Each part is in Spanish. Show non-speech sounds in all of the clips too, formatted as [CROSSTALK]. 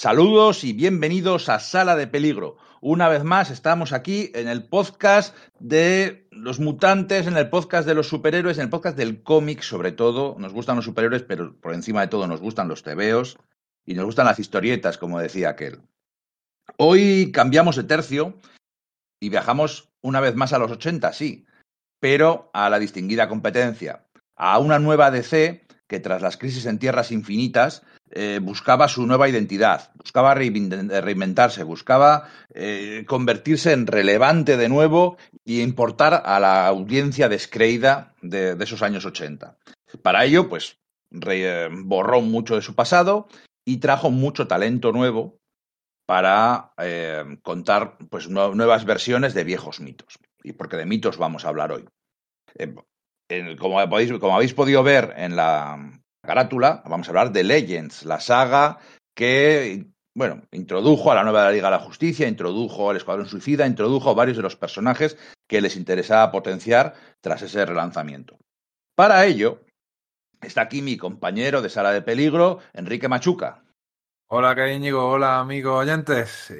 Saludos y bienvenidos a Sala de Peligro. Una vez más estamos aquí en el podcast de los mutantes, en el podcast de los superhéroes, en el podcast del cómic sobre todo. Nos gustan los superhéroes, pero por encima de todo nos gustan los tebeos y nos gustan las historietas, como decía aquel. Hoy cambiamos de tercio y viajamos una vez más a los 80, sí, pero a la distinguida competencia, a una nueva DC que tras las crisis en tierras infinitas eh, buscaba su nueva identidad, buscaba reinventarse, buscaba eh, convertirse en relevante de nuevo y importar a la audiencia descreída de, esos años 80. Para ello, pues eh, borró mucho de su pasado y trajo mucho talento nuevo para contar pues, nuevas versiones de viejos mitos. Y porque de mitos vamos a hablar hoy. como habéis podido ver en la, carátula, vamos a hablar de Legends, la saga que, bueno, introdujo a la nueva Liga de la Justicia, introdujo al Escuadrón Suicida, introdujo varios de los personajes que les interesaba potenciar tras ese relanzamiento. Para ello, está aquí mi compañero de Sala de Peligro, Enrique Machuca. Hola, Íñigo. Hola, amigos oyentes.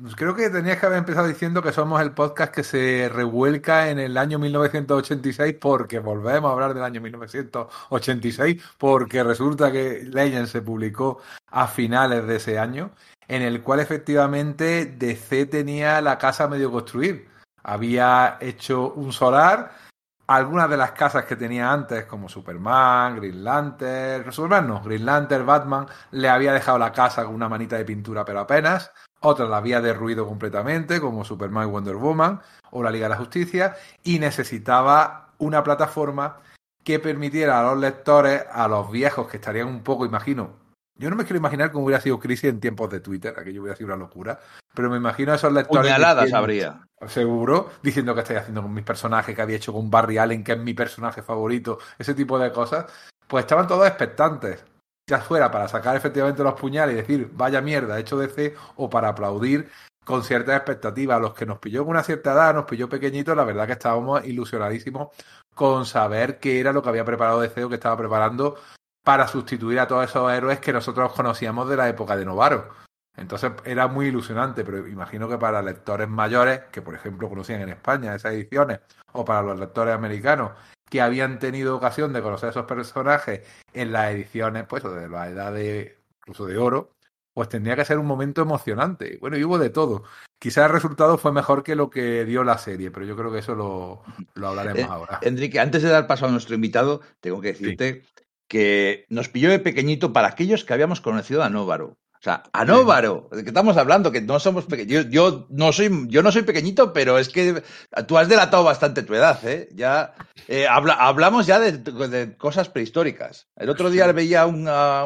Pues creo que tenías que haber empezado diciendo que somos el podcast que se revuelca en el año 1986 porque volvemos a hablar del año 1986 porque resulta que Legend se publicó a finales de ese año en el cual efectivamente DC tenía la casa medio construir. Había hecho un solar, algunas de las casas que tenía antes, como Superman, Green Lantern, Superman no, Green Lantern, Batman, le había dejado la casa con una manita de pintura, pero apenas. Otras la había derruido completamente, como Superman y Wonder Woman o la Liga de la Justicia, y necesitaba una plataforma que permitiera a los lectores, a los viejos que estarían un poco, imagino, yo no me quiero imaginar cómo hubiera sido Crisis en tiempos de Twitter, aquello hubiera sido una locura, pero me imagino a esos lectores. Puñaladas habría. Seguro, diciendo que estoy haciendo con mis personajes, que había hecho con Barry Allen, que es mi personaje favorito, ese tipo de cosas. Pues estaban todos expectantes ya fuera para sacar efectivamente los puñales y decir, vaya mierda, hecho de C, o para aplaudir con ciertas expectativas. A los que nos pilló con una cierta edad, nos pilló pequeñitos, la verdad que estábamos ilusionadísimos con saber qué era lo que había preparado DC o que estaba preparando para sustituir a todos esos héroes que nosotros conocíamos de la época de Novaro. Entonces era muy ilusionante, pero imagino que para lectores mayores, que por ejemplo conocían en España esas ediciones, o para los lectores americanos, que habían tenido ocasión de conocer a esos personajes en las ediciones, pues, de la edad de, incluso de oro, pues tendría que ser un momento emocionante. Bueno, y hubo de todo. Quizás el resultado fue mejor que lo que dio la serie, pero yo creo que eso lo, lo hablaremos eh, ahora. Enrique, antes de dar paso a nuestro invitado, tengo que decirte que nos pilló de pequeñito para aquellos que habíamos conocido a Nóvaro. O sea, Anóvaro, ¿de qué estamos hablando? Que no somos pequeños. Yo, no soy, yo no soy pequeñito, pero es que tú has delatado bastante tu edad, ¿eh? Ya eh, hablamos ya de, cosas prehistóricas. El otro día le veía a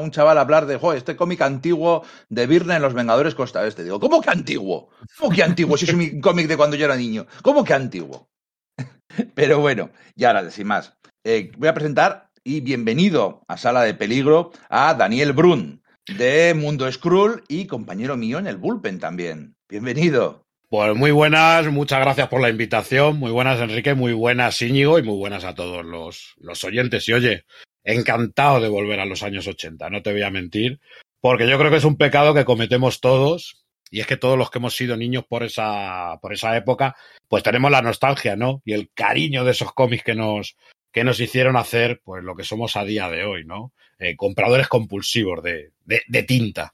un, chaval hablar de, este cómic antiguo de Virne en Los Vengadores Costa Este. Digo, ¿cómo que antiguo? ¿Cómo que antiguo? Si es un [LAUGHS] cómic de cuando yo era niño. ¿Cómo que antiguo? [LAUGHS] pero bueno, ya ahora, sin más. Eh, voy a presentar y bienvenido a Sala de Peligro a Daniel Brun de Mundo Skrull y compañero mío en el Bullpen también. Bienvenido. Pues muy buenas, muchas gracias por la invitación. Muy buenas, Enrique, muy buenas, Íñigo, y muy buenas a todos los, los oyentes. Y oye, encantado de volver a los años 80, no te voy a mentir, porque yo creo que es un pecado que cometemos todos, y es que todos los que hemos sido niños por esa, por esa época, pues tenemos la nostalgia, ¿no? Y el cariño de esos cómics que nos, que nos hicieron hacer pues lo que somos a día de hoy, ¿no? Eh, compradores compulsivos de, de, tinta.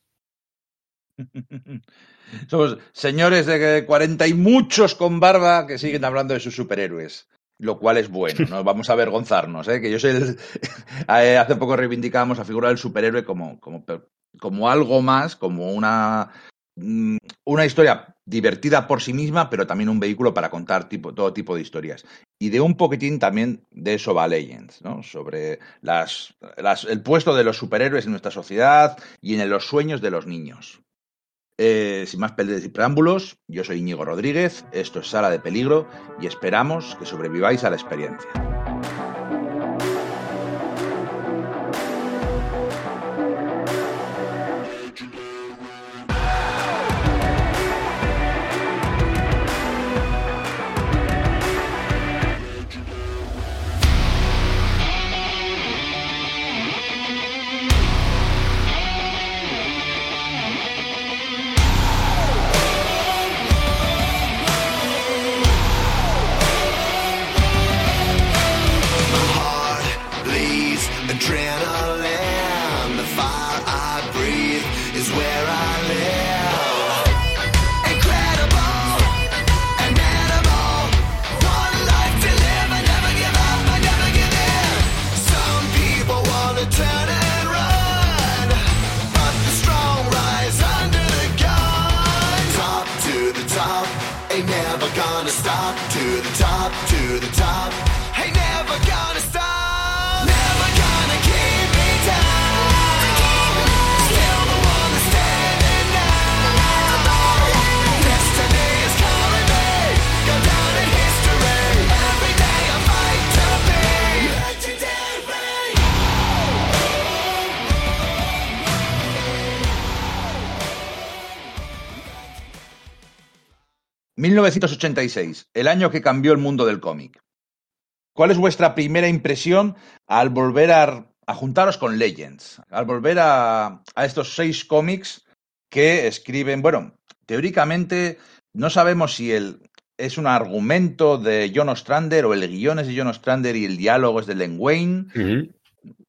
[LAUGHS] Somos señores de 40 y muchos con barba que siguen hablando de sus superhéroes, lo cual es bueno, no [LAUGHS] vamos a avergonzarnos, ¿eh? que yo soy [LAUGHS] eh, hace poco reivindicábamos a figura del superhéroe como, como, como algo más, como una una historia divertida por sí misma, pero también un vehículo para contar tipo, todo tipo de historias. Y de un poquitín también de eso Legends, ¿no? Sobre las, el puesto de los superhéroes en nuestra sociedad y en los sueños de los niños. Eh, sin más peleas y preámbulos, yo soy Íñigo Rodríguez, esto es Sala de Peligro y esperamos que sobreviváis a la experiencia. 1986, el año que cambió el mundo del cómic. ¿Cuál es vuestra primera impresión al volver a, a juntaros con Legends? Al volver a, a estos seis cómics que escriben, bueno, teóricamente no sabemos si el, es un argumento de John Ostrander o el guion es de John Ostrander y el diálogo es de Len Wayne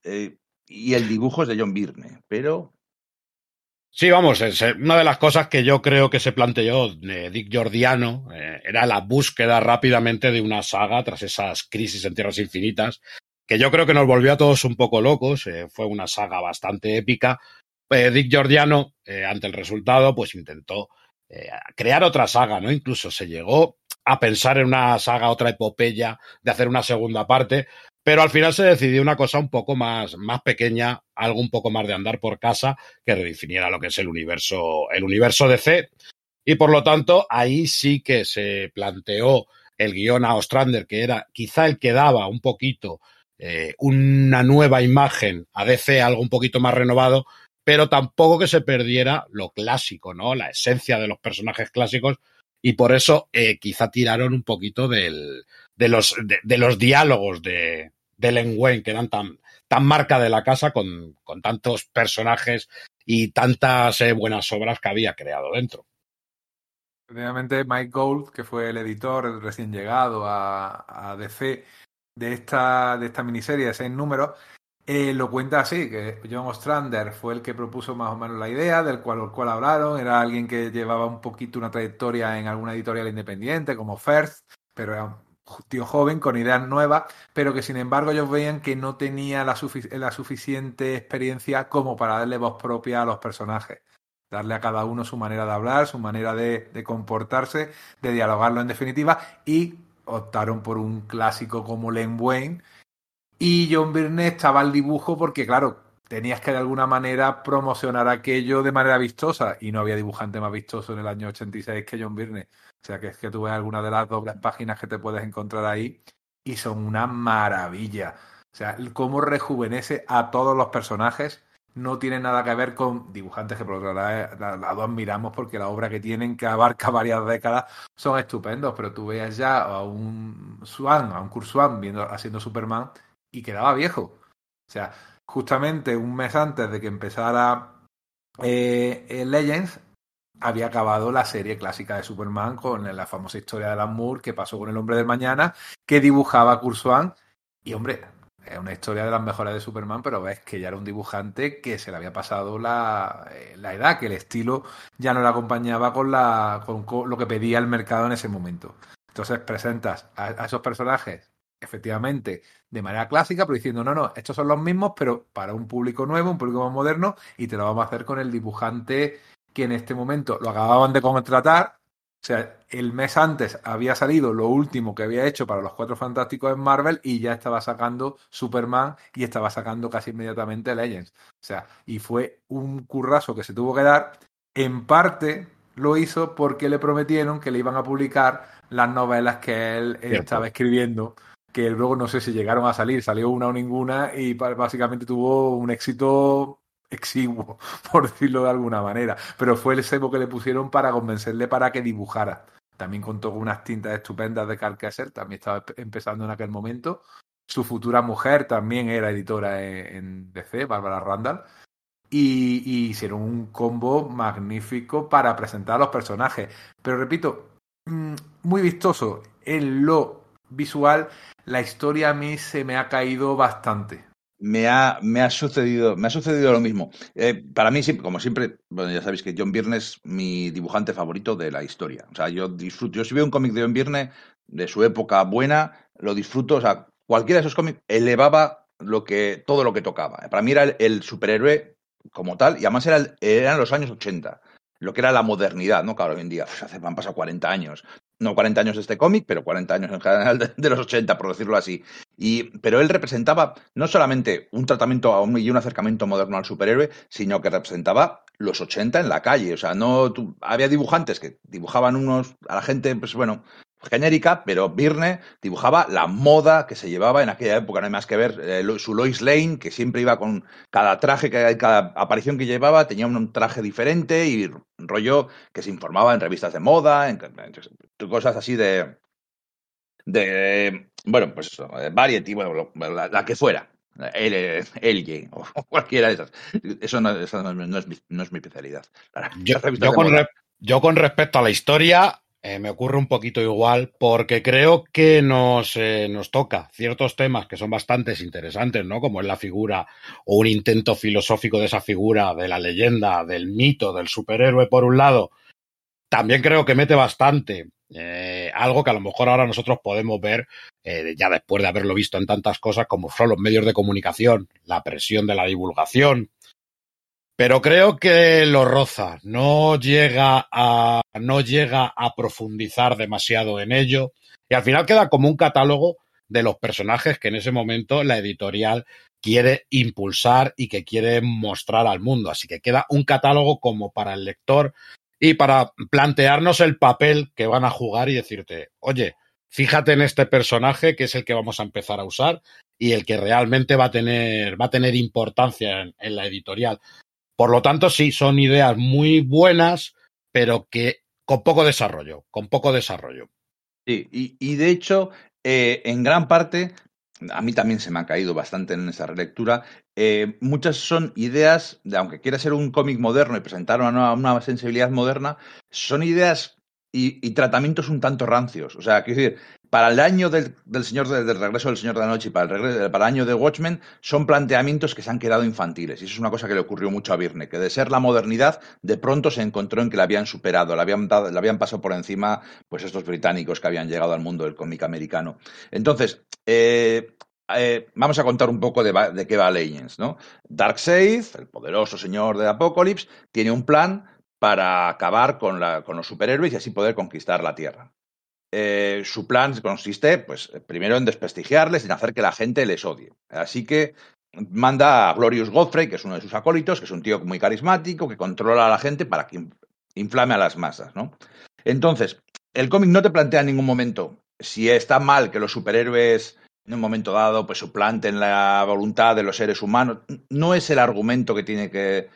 eh, y el dibujo es de John Byrne, pero Sí, vamos, eh, una de las cosas que yo creo que se planteó eh, Dick Giordiano eh, era la búsqueda rápidamente de una saga tras esas crisis en Tierras Infinitas, que yo creo que nos volvió a todos un poco locos. eh, fue una saga bastante épica. Dick Giordiano, eh, ante el resultado, pues intentó crear otra saga, ¿no? Incluso se llegó a pensar en una saga, otra epopeya, de hacer una segunda parte, pero al final se decidió una cosa un poco más, más pequeña, algo un poco más de andar por casa, que redefiniera lo que es el universo, el universo DC. Y por lo tanto, ahí sí que se planteó el guion a Ostrander, que era quizá el que daba un poquito eh, una nueva imagen a DC, algo un poquito más renovado, pero tampoco que se perdiera lo clásico, ¿no? La esencia de los personajes clásicos. Y por eso eh, quizá tiraron un poquito del, de, los, de, los diálogos de, de Len Wayne, que eran tan, tan marca de la casa con, con tantos personajes y tantas eh, buenas obras que había creado dentro. Efectivamente, Mike Gold, que fue el editor recién llegado a, a DC de esta, de esta miniserie de seis números, eh, lo cuenta así, que John Ostrander fue el que propuso más o menos la idea, del cual, el cual hablaron, era alguien que llevaba un poquito una trayectoria en alguna editorial independiente, como First, pero era tío joven con ideas nuevas, pero que sin embargo ellos veían que no tenía la, la suficiente experiencia como para darle voz propia a los personajes darle a cada uno su manera de hablar, su manera de, de, comportarse, de dialogarlo en definitiva, y optaron por un clásico como Len Wayne. Y John Byrne estaba al dibujo porque, claro, tenías que de alguna manera promocionar aquello de manera vistosa, y no había dibujante más vistoso en el año 86 que John Byrne. O sea que es que tú ves algunas de las dobles páginas que te puedes encontrar ahí, y son una maravilla. O sea, cómo rejuvenece a todos los personajes no tiene nada que ver con dibujantes que por otro lado admiramos porque la obra que tienen, que abarca varias décadas, son estupendos, pero tú veías ya a un Swan, a un Kurt Swan viendo, haciendo Superman y quedaba viejo. O sea, justamente un mes antes de que empezara eh, Legends, había acabado la serie clásica de Superman con la famosa historia de Alan Moore que pasó con el hombre del mañana, que dibujaba Swan y hombre, es una historia de las mejores de Superman, pero ves que ya era un dibujante que se le había pasado la, eh, la edad, que el estilo ya no le acompañaba con, la, con, lo que pedía el mercado en ese momento. Entonces presentas a, a, esos personajes, efectivamente, de manera clásica, pero diciendo, no, no, estos son los mismos, pero para un público nuevo, un público más moderno, y te lo vamos a hacer con el dibujante que en este momento lo acababan de contratar, o sea, el mes antes había salido lo último que había hecho para los Cuatro Fantásticos en Marvel y ya estaba sacando Superman y estaba sacando casi inmediatamente Legends. O sea, y fue un currazo que se tuvo que dar. En parte lo hizo porque le prometieron que le iban a publicar las novelas que él Cierto. estaba escribiendo, que luego no sé si llegaron a salir, salió una o ninguna y básicamente tuvo un éxito exiguo, [LAUGHS] por decirlo de alguna manera. Pero fue el cebo que le pusieron para convencerle para que dibujara. También contó con unas tintas estupendas de Carl Kessel, también estaba empezando en aquel momento. Su futura mujer también era editora en DC, Bárbara Randall. Y, y, hicieron un combo magnífico para presentar a los personajes. Pero repito, mm, muy vistoso. En lo visual, la historia a mí se me ha caído bastante me ha, me ha sucedido me ha sucedido lo mismo. Eh, para mí, como siempre, bueno, ya sabéis que John Byrne es mi dibujante favorito de la historia. O sea, yo disfruto, yo si veo un cómic de John Byrne de su época buena, lo disfruto. O sea, cualquiera de esos cómics elevaba lo que, todo lo que tocaba. Para mí era el, superhéroe como tal, y además era el, eran los años 80, lo que era la modernidad, ¿no? Claro, hoy en día, pues, han pasado 40 años. No 40 años de este cómic, pero 40 años en general de, los 80, por decirlo así. Y, pero él representaba no solamente un tratamiento y un acercamiento moderno al superhéroe, sino que representaba los 80 en la calle. O sea, no había dibujantes que dibujaban unos a la gente, pues bueno, genérica, pero Birne dibujaba la moda que se llevaba en aquella época. No hay más que ver eh, su Lois Lane, que siempre iba con cada traje, que, cada aparición que llevaba, tenía un traje diferente y rollo que se informaba en revistas de moda, en, en cosas así de. de bueno, pues eso, eh, Variety, bueno, la, la que fuera. El, el o [LAUGHS] cualquiera de esas. Eso no, eso no, no es, mi, no es mi especialidad. De con, re- yo con respecto a la historia, eh, me ocurre un poquito igual, porque creo que nos, eh, nos toca ciertos temas que son bastante interesantes, ¿no? Como es la figura o un intento filosófico de esa figura, de la leyenda, del mito, del superhéroe, por un lado. También creo que mete bastante eh, algo que a lo mejor ahora nosotros podemos ver, ya después de haberlo visto en tantas cosas como son los medios de comunicación, la presión de la divulgación, pero creo que lo roza, no llega a no llega a profundizar demasiado en ello. Y al final queda como un catálogo de los personajes que en ese momento la editorial quiere impulsar y que quiere mostrar al mundo, así que queda un catálogo como para el lector y para plantearnos el papel que van a jugar y decirte, "Oye, fíjate en este personaje que es el que vamos a empezar a usar y el que realmente va a tener va a tener importancia en, en la editorial." Por lo tanto, sí, son ideas muy buenas, pero que con poco desarrollo, con poco desarrollo. Sí, y, de hecho, eh, en gran parte, a mí también se me ha caído bastante en esa relectura, eh, muchas son ideas, de, aunque quiera ser un cómic moderno y presentar una, una sensibilidad moderna, son ideas y, y tratamientos un tanto rancios. O sea, quiero decir, para el año del, del Señor de- del regreso del Señor de la Noche y para el, regreso, para el año de Watchmen, son planteamientos que se han quedado infantiles. Y eso es una cosa que le ocurrió mucho a Virne, que de ser la modernidad, de pronto se encontró en que la habían superado, la habían, dado, la habían pasado por encima pues estos británicos que habían llegado al mundo del cómic americano. Entonces, eh, eh, vamos a contar un poco de, de qué va Legends, ¿no? Darkseid, el poderoso señor de Apocalypse, tiene un plan para acabar con, la- con los superhéroes y así poder conquistar la Tierra. Eh, su plan consiste, pues, primero en desprestigiarles, en hacer que la gente les odie. Así que manda a Glorious Godfrey, que es uno de sus acólitos, que es un tío muy carismático, que controla a la gente para que in- inflame a las masas, ¿no? Entonces, el cómic no te plantea en ningún momento si está mal que los superhéroes en un momento dado pues suplanten la voluntad de los seres humanos. No es el argumento que tiene que,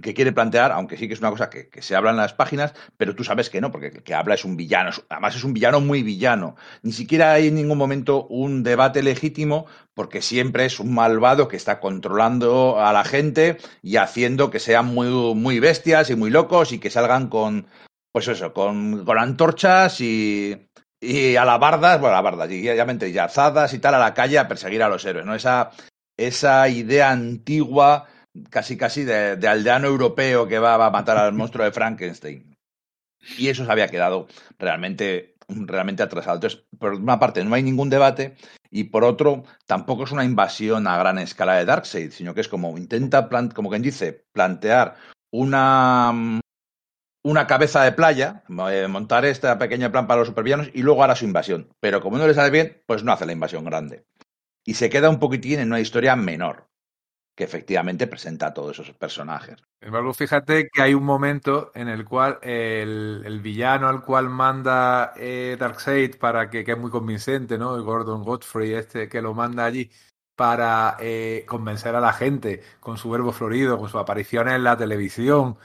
que quiere plantear, aunque sí que es una cosa que, se habla en las páginas, pero tú sabes que no, porque el que habla es un villano, además es un villano muy villano. Ni siquiera hay en ningún momento un debate legítimo, porque siempre es un malvado que está controlando a la gente y haciendo que sean muy, muy bestias y muy locos y que salgan con, pues eso, con, con antorchas y, y alabardas, bueno, alabardas, y obviamente y alzadas y tal a la calle a perseguir a los héroes, ¿no? Esa, esa idea antigua casi casi de, de aldeano europeo que va, a matar al monstruo de Frankenstein. Y eso se había quedado realmente, realmente atrasado. Entonces, por una parte, no hay ningún debate y por otro, tampoco es una invasión a gran escala de Darkseid, sino que es como intenta, plan- como quien dice, plantear una, una cabeza de playa, eh, montar este pequeño plan para los supervillanos y luego hará su invasión. Pero como no le sale bien, pues no hace la invasión grande. Y se queda un poquitín en una historia menor que efectivamente presenta a todos esos personajes. Embargo, fíjate que hay un momento en el cual el, el villano al cual manda eh, Darkseid para que, que es muy convincente, ¿no? Gordon Godfrey, este que lo manda allí para eh, convencer a la gente con su verbo florido, con sus apariciones en la televisión,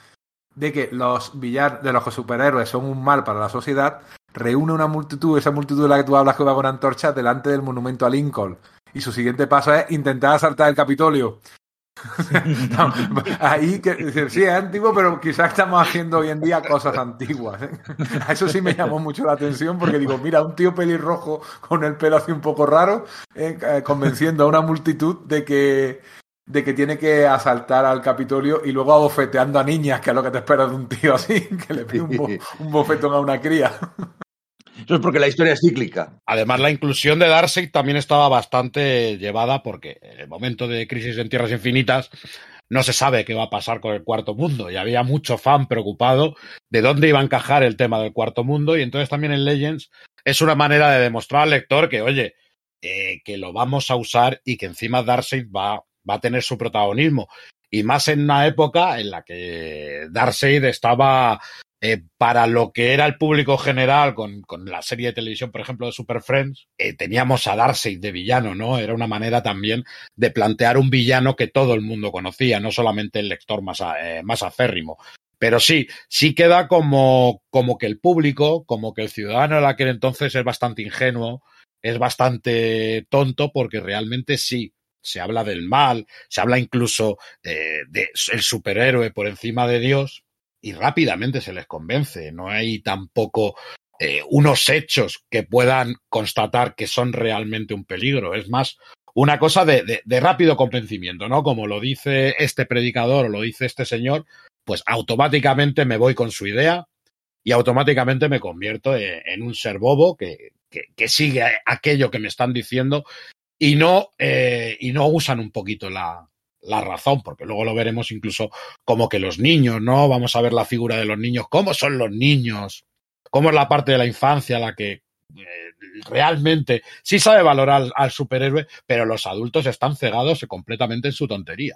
de que los villanos, de los superhéroes son un mal para la sociedad, reúne una multitud, esa multitud de la que tú hablas que va con antorchas delante del monumento a Lincoln. Y su siguiente paso es intentar asaltar el Capitolio. [LAUGHS] Ahí que sí, es antiguo, pero quizás estamos haciendo hoy en día cosas antiguas. ¿eh? A Eso sí me llamó mucho la atención porque digo, mira, un tío pelirrojo con el pelo así un poco raro, eh, eh, convenciendo a una multitud de que, de que tiene que asaltar al Capitolio y luego abofeteando a niñas, que es lo que te esperas de un tío así, [LAUGHS] que le pide un, bo- un bofetón a una cría. Eso es porque la historia es cíclica. Además, la inclusión de Darkseid también estaba bastante llevada porque en el momento de Crisis en Tierras Infinitas, no se sabe qué va a pasar con el cuarto mundo y había mucho fan preocupado de dónde iba a encajar el tema del cuarto mundo y entonces también en Legends es una manera de demostrar al lector que, oye, eh, que lo vamos a usar y que encima Darkseid va, va a tener su protagonismo. Y más en una época en la que Darkseid estaba eh, para lo que era el público general con, con, la serie de televisión, por ejemplo, de Super Friends, eh, teníamos a Darkseid de villano, ¿no? Era una manera también de plantear un villano que todo el mundo conocía, no solamente el lector más, eh, más aférrimo. Pero sí, sí queda como, como que el público, como que el ciudadano en aquel entonces es bastante ingenuo, es bastante tonto, porque realmente sí, se habla del mal, se habla incluso eh, de el superhéroe por encima de Dios, y rápidamente se les convence. No hay tampoco eh, unos hechos que puedan constatar que son realmente un peligro. Es más una cosa de, rápido convencimiento, ¿no? Como lo dice este predicador o lo dice este señor, pues automáticamente me voy con su idea y automáticamente me convierto en, en un ser bobo que, que, que, sigue aquello que me están diciendo y no, eh, y no usan un poquito la, la razón, porque luego lo veremos incluso como que los niños, ¿no? Vamos a ver la figura de los niños, cómo son los niños, cómo es la parte de la infancia la que eh, realmente sí sabe valorar al, al, superhéroe, pero los adultos están cegados completamente en su tontería.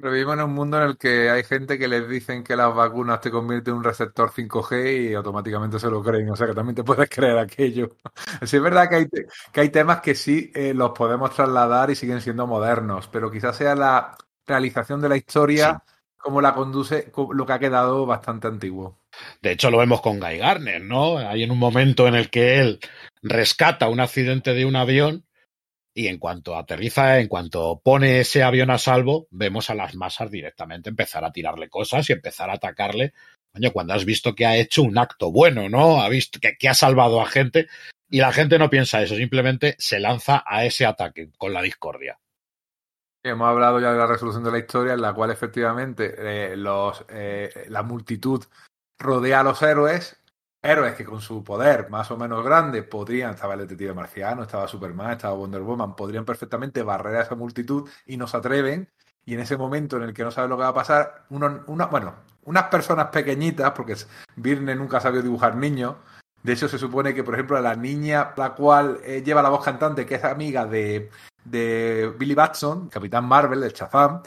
Vivimos en un mundo en el que hay gente que les dicen que las vacunas te convierten en un receptor 5G y automáticamente se lo creen. O sea que también te puedes [LAUGHS] creer aquello. Sí, es verdad que hay, que hay temas que sí eh, los podemos trasladar y siguen siendo modernos, pero quizás sea la realización de la historia sí. como la conduce, lo que ha quedado bastante antiguo. De hecho, lo vemos con Guy Garner, ¿no? Hay en un momento en el que él rescata un accidente de un avión y en cuanto aterriza, en cuanto pone ese avión a salvo, vemos a las masas directamente empezar a tirarle cosas y empezar a atacarle. Coño, cuando has visto que ha hecho un acto bueno, ¿no? Ha visto que, ha salvado a gente y la gente no piensa eso, simplemente se lanza a ese ataque con la discordia. Hemos hablado ya de la resolución de la historia, en la cual efectivamente eh, eh, la multitud rodea a los héroes héroes que con su poder más o menos grande podrían, estaba el detective marciano, estaba Superman, estaba Wonder Woman, podrían perfectamente barrer a esa multitud y no se atreven. Y en ese momento en el que no sabe lo que va a pasar, uno, una, bueno, unas personas pequeñitas, porque Virne nunca sabió dibujar niños, de hecho se supone que, por ejemplo, la niña la cual eh, lleva la voz cantante, que es amiga de, de Billy Batson, Capitán Marvel, el Chazam,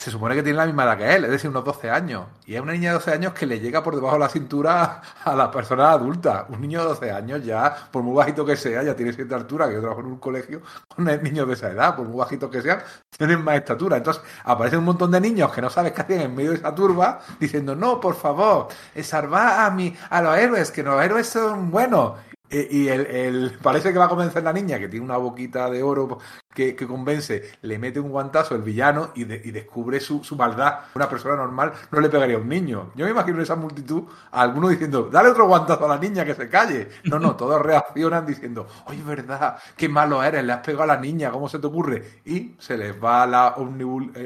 se supone que tiene la misma edad que él, es decir, unos 12 años. Y es una niña de 12 años que le llega por debajo de la cintura [LAUGHS] a las personas adultas. Un niño de 12 años ya, por muy bajito que sea, ya tiene cierta altura, que yo trabajo en un colegio con [LAUGHS] niños de esa edad, por muy bajito que sean, tienen más estatura. Entonces, aparecen un montón de niños que no sabes qué hacen en medio de esa turba, diciendo, no, por favor, salva a, mi, a los héroes, que los héroes son buenos. Y el, el, parece que va a convencer la niña, que tiene una boquita de oro que, que convence, le mete un guantazo el villano y, y descubre su, su, maldad. Una persona normal no le pegaría a un niño. Yo me imagino esa multitud a alguno diciendo, dale otro guantazo a la niña que se calle. No, no, todos reaccionan diciendo, oye, verdad, qué malo eres, le has pegado a la niña, ¿cómo se te ocurre? Y se les va la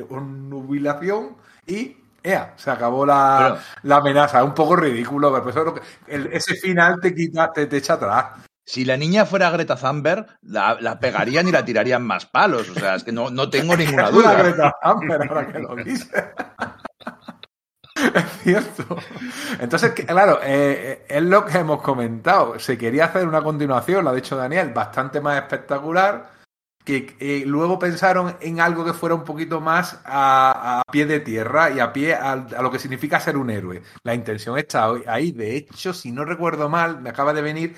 omnubilación y ea, se acabó la, pero, la amenaza. Es un poco ridículo, pero eso es lo que, el, ese final te quita, te, te, echa atrás. Si la niña fuera Greta Thunberg, la, la, pegarían y la tirarían más palos. O sea, es que no, no tengo [LAUGHS] ninguna duda. Es Greta Thunberg, ahora que lo dice. [LAUGHS] Es cierto. Entonces, claro, eh, es lo que hemos comentado. Se quería hacer una continuación, lo ha dicho Daniel, bastante más espectacular que eh, luego pensaron en algo que fuera un poquito más a, pie de tierra y a pie a, a, lo que significa ser un héroe. La intención está ahí. De hecho, si no recuerdo mal, me acaba de venir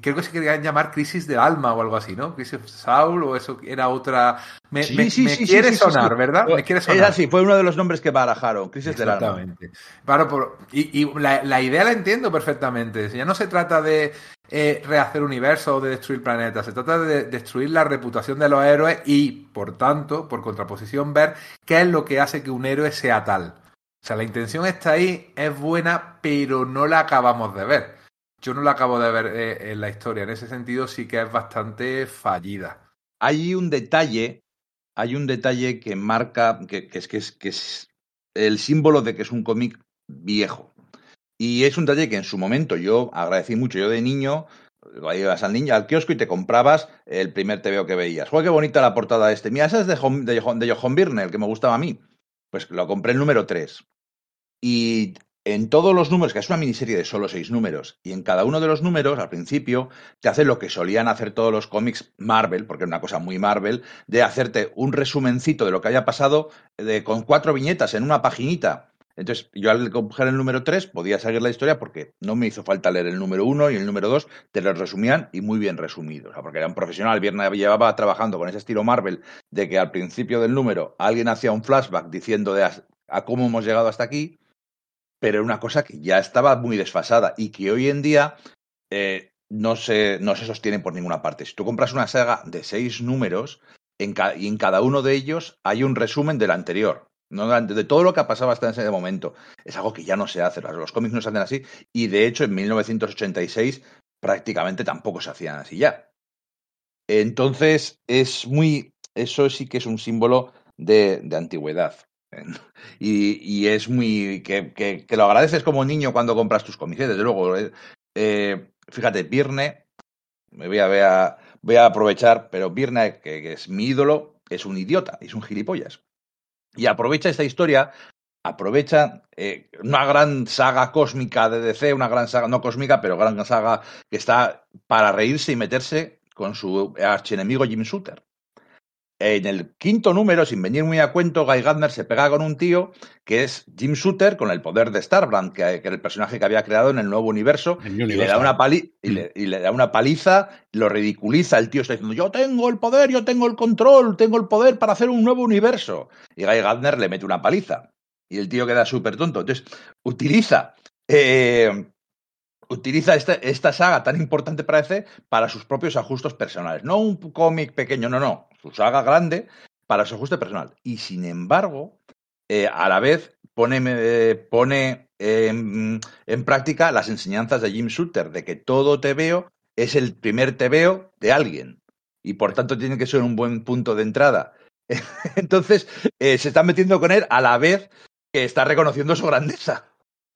creo que se querían llamar Crisis del Alma o algo así, ¿no? Crisis Saul o eso era otra... Me, sí, me, sí, me sí, quiere sonar, ¿verdad? Me quiere sonar. Era así, fue uno de los nombres que barajaron, Crisis del Alma. Claro, por, y, y la, la, idea la entiendo perfectamente. Ya no se trata de eh, rehacer universo o de destruir planetas, se trata de destruir la reputación de los héroes y, por tanto, por contraposición, ver qué es lo que hace que un héroe sea tal. O sea, la intención está ahí, es buena, pero no la acabamos de ver yo no la acabo de ver eh, en la historia. En ese sentido sí que es bastante fallida. Hay un detalle, hay un detalle que marca, que, es, que, es, que es el símbolo de que es un cómic viejo. Y es un detalle que en su momento yo agradecí mucho. Yo de niño, ibas al niño, al kiosco y te comprabas el primer TVO que veías. ¡Joder, qué bonita la portada este! Mira, esa es de, John, de, de el que me gustaba a mí. Pues lo compré el número 3. Y en todos los números, que es una miniserie de solo seis números, y en cada uno de los números, al principio, te hace lo que solían hacer todos los cómics Marvel, porque es una cosa muy Marvel, de hacerte un resumencito de lo que haya pasado de, con cuatro viñetas en una paginita. Entonces, yo al coger el número 3 podía seguir la historia porque no me hizo falta leer el número 1 y el número 2, te lo resumían y muy bien resumido. O sea, porque era un profesional, Viernes llevaba trabajando con ese estilo Marvel de que al principio del número alguien hacía un flashback diciendo de a cómo hemos llegado hasta aquí, pero era una cosa que ya estaba muy desfasada y que hoy en día eh, no, se, no se sostiene por ninguna parte. Si tú compras una saga de seis números en y en cada uno de ellos hay un resumen del anterior. ¿no? De todo lo que ha pasado hasta ese momento. Es algo que ya no se hace. Los los cómics no se hacen así. Y de hecho, en 1986 prácticamente tampoco se hacían así ya. Entonces, es muy. Eso sí que es un símbolo de, de antigüedad. [LAUGHS] Y, es muy. Que, que- lo agradeces como niño cuando compras tus cómics. Desde luego. eh, eh, fíjate, Virne. Me voy a, voy a, voy a aprovechar, pero Virne, que, que es mi ídolo, es un idiota, es un gilipollas. Y aprovecha esta historia, aprovecha eh, una gran saga cósmica de DC, una gran saga, no cósmica, pero gran saga que está para reírse y meterse con su archienemigo Jim Shooter. En el quinto número, sin venir muy a cuento, Guy Gardner se pega con un tío que es Jim Shooter con el poder de Starbrand, que, que era el personaje que había creado en el nuevo universo, En y le, da una pali y, le, y le da una paliza, lo ridiculiza, el tío está diciendo, yo tengo el poder, yo tengo el control, tengo el poder para hacer un nuevo universo. Y Guy Gardner le mete una paliza. Y el tío queda súper tonto. Entonces, utiliza, eh, utiliza esta, esta saga tan importante para DC para sus propios ajustes personales. No un cómic pequeño, no, no. Su saga grande para su ajuste personal. Y sin embargo, eh, a la vez pone, eh, pone en, en práctica las enseñanzas de Jim Shooter, de que todo TVO es el primer TVO de alguien. Y por tanto tiene que ser un buen punto de entrada. [LAUGHS] Entonces, eh, se está metiendo con él a la vez que está reconociendo su grandeza.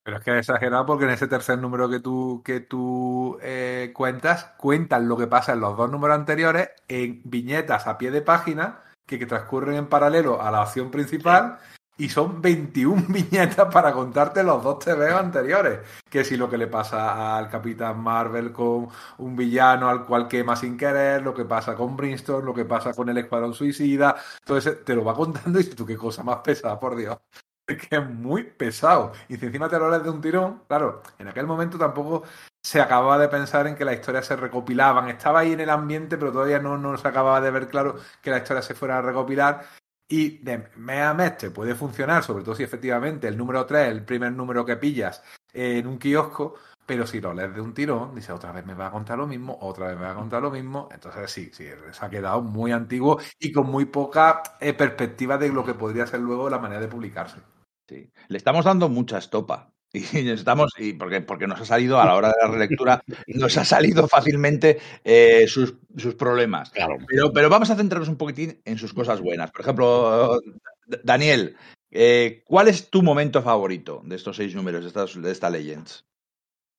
Pero es que es exagerado porque en ese tercer número que tú, que tú eh, cuentas, cuentan lo que pasa en los dos números anteriores en viñetas a pie de página que, que transcurren en paralelo a la acción principal y son 21 [LAUGHS] viñetas para contarte los dos TVO anteriores. Que si lo que le pasa al Capitán Marvel con un villano al cual quema sin querer, lo que pasa con Brimstone, lo que pasa con el Escuadrón Suicida, todo eso te lo va contando y tú qué cosa más pesada, por Dios. [LAUGHS] Que es muy pesado. Y si encima te lo lees de un tirón, claro, en aquel momento tampoco se acababa de pensar en que las historias se recopilaban. Estaba ahí en el ambiente, pero todavía no, no se acababa de ver claro que la historia se fuera a recopilar. Y de mes a mes te puede funcionar, sobre todo si efectivamente el número 3 el primer número que pillas en un kiosco, pero si lo lees de un tirón, dice otra vez me va a contar lo mismo, otra vez me va a contar lo mismo. Entonces sí, sí, se ha quedado muy antiguo y con muy poca eh, perspectiva de lo que podría ser luego la manera de publicarse. Sí. Le estamos dando mucha estopa. [LAUGHS] Y estamos, y porque, porque nos ha salido a la hora de la relectura, [LAUGHS] nos ha salido fácilmente eh, sus, sus problemas. Claro. Pero, pero vamos a centrarnos un poquitín en sus cosas buenas. Por ejemplo, Daniel, eh, ¿cuál es tu momento favorito de estos seis números, de, estas, de esta Legends?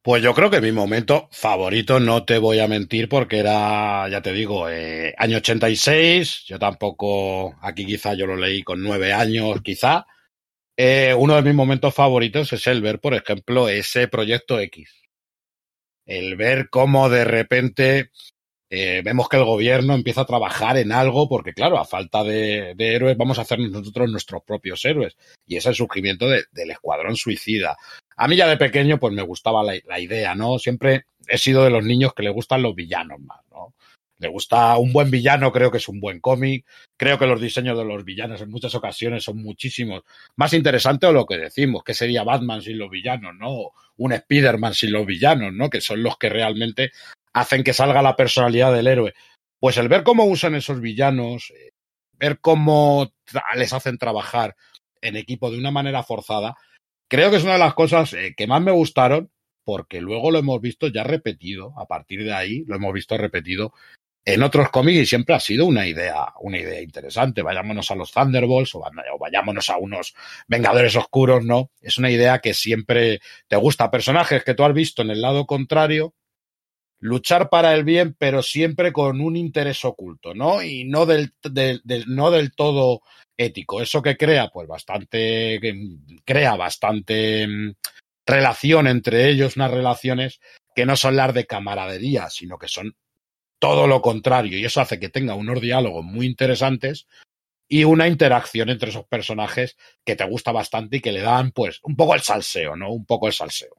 Pues yo creo que mi momento favorito, no te voy a mentir, porque era, ya te digo, eh, año 86, yo tampoco, aquí quizá yo lo leí con nueve años, quizá. Eh, uno de mis momentos favoritos es el ver, por ejemplo, ese proyecto X. El ver cómo de repente eh, vemos que el gobierno empieza a trabajar en algo, porque claro, a falta de, héroes vamos a hacer nosotros nuestros propios héroes. Y es el surgimiento de- del escuadrón suicida. A mí ya de pequeño pues me gustaba la, la idea, ¿no? Siempre he sido de los niños que le gustan los villanos más, ¿no? Le gusta un buen villano, creo que es un buen cómic. Creo que los diseños de los villanos en muchas ocasiones son muchísimos más interesantes de lo que decimos, que sería Batman sin los villanos, ¿no? Un Spider-Man sin los villanos, ¿no? Que son los que realmente hacen que salga la personalidad del héroe. Pues el ver cómo usan esos villanos, eh, ver cómo les hacen trabajar en equipo de una manera forzada, creo que es una de las cosas eh, que más me gustaron, porque luego lo hemos visto ya repetido, a partir de ahí lo hemos visto repetido en otros cómics siempre ha sido una idea, una idea interesante. Vayámonos a los Thunderbolts o, vayámonos a unos Vengadores Oscuros, ¿no? Es una idea que siempre te gusta. Personajes que tú has visto en el lado contrario, luchar para el bien, pero siempre con un interés oculto, ¿no? Y no del, del- no del todo ético. Eso que crea, pues bastante, crea bastante mm, relación entre ellos, unas relaciones que no son las de camaradería, sino que son todo lo contrario. Y eso hace que tenga unos diálogos muy interesantes y una interacción entre esos personajes que te gusta bastante y que le dan, pues, un poco el salseo, ¿no? Un poco el salseo.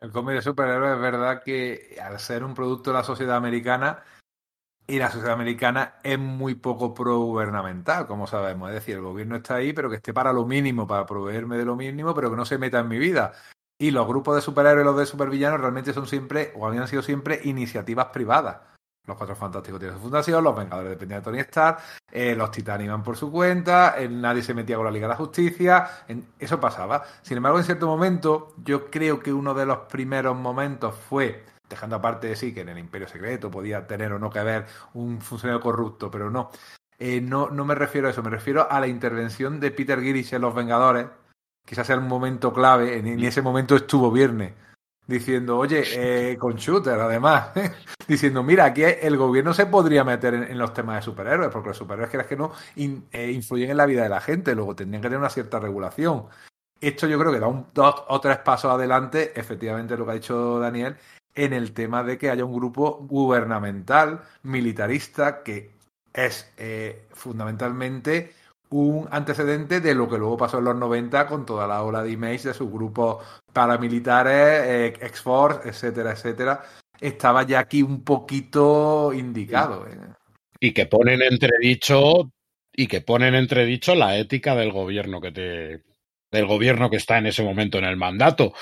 El cómic de superhéroes es verdad que al ser un producto de la sociedad americana, y la sociedad americana es muy poco pro-gubernamental, como sabemos. Es decir, el gobierno está ahí, pero que esté para lo mínimo, para proveerme de lo mínimo, pero que no se meta en mi vida. Y los grupos de superhéroes y los de supervillanos realmente son siempre, o habían sido siempre, iniciativas privadas. Los Cuatro Fantásticos tienen su fundación, los Vengadores dependían de Tony Stark, eh, los Titanes iban por su cuenta, nadie se metía con la Liga de la Justicia, eso pasaba. Sin embargo, en cierto momento, yo creo que uno de los primeros momentos fue, dejando aparte de sí que en el Imperio Secreto podía tener o no que haber un funcionario corrupto, pero no. Eh, no, no me refiero a eso, me refiero a la intervención de Peter Girish en Los Vengadores, quizás sea un momento clave, en ese momento estuvo Viernes, diciendo, oye, eh, con Shooter además, [LAUGHS] diciendo, mira, aquí el gobierno se podría meter en, los temas de superhéroes, porque los superhéroes, quieras que no, eh, influyen en la vida de la gente, luego tendrían que tener una cierta regulación. Esto yo creo que da un, dos o tres pasos adelante, efectivamente lo que ha dicho Daniel, en el tema de que haya un grupo gubernamental, militarista, que es eh, fundamentalmente un antecedente de lo que luego pasó en los 90 con toda la ola de Image de sus grupos paramilitares, eh, X-Force, etcétera, etcétera. Estaba ya aquí un poquito indicado. eh. Y que ponen entredicho, y que ponen entredicho la ética del gobierno que te, del gobierno que está en ese momento en el mandato.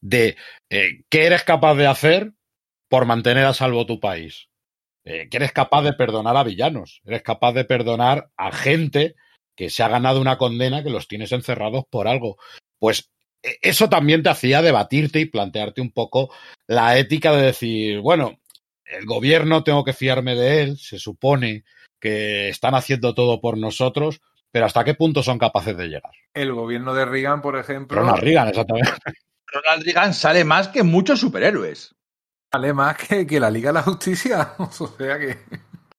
De eh, qué eres capaz de hacer por mantener a salvo tu país. Eh, que eres capaz de perdonar a villanos. Eres capaz de perdonar a gente que se ha ganado una condena que los tienes encerrados por algo. Pues eh, eso también te hacía debatirte y plantearte un poco la ética de decir, bueno, el gobierno tengo que fiarme de él, se supone que están haciendo todo por nosotros, pero ¿hasta qué punto son capaces de llegar? El gobierno de Reagan, por ejemplo, Ronald Reagan, exactamente. Ronald Reagan sale más que muchos superhéroes. vale más que, que la Liga de la Justicia. [LAUGHS] o sea que.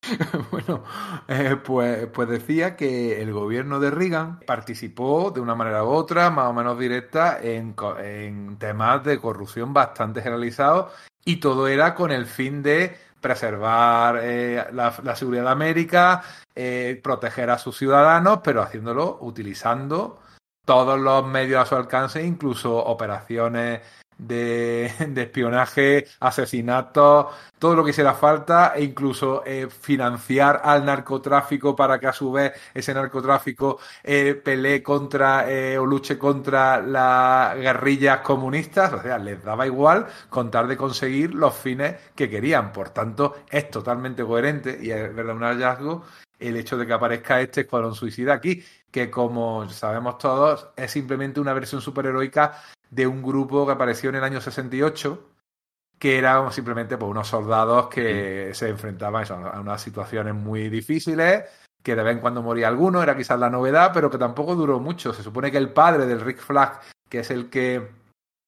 [LAUGHS] bueno, eh, pues, pues decía que el gobierno de Reagan participó de una manera u otra, más o menos directa, en, temas de corrupción bastante generalizados y todo era con el fin de preservar eh, la, la seguridad de América, eh, proteger a sus ciudadanos, pero haciéndolo utilizando todos los medios a su alcance, incluso operaciones de, espionaje, asesinatos, todo lo que hiciera falta, e incluso eh, financiar al narcotráfico para que a su vez ese narcotráfico eh, pelee contra eh, o luche contra las guerrillas comunistas, o sea, les daba igual con tal de conseguir los fines que querían. Por tanto, es totalmente coherente y es verdad un hallazgo el hecho de que aparezca este escuadrón suicida aquí, que como sabemos todos, es simplemente una versión superheroica de un grupo que apareció en el año 68, que eran simplemente pues, unos soldados que se enfrentaban eso, a unas situaciones muy difíciles, que de vez en cuando moría alguno, era quizás la novedad, pero que tampoco duró mucho. Se supone que el padre del Rick Flag, que es el que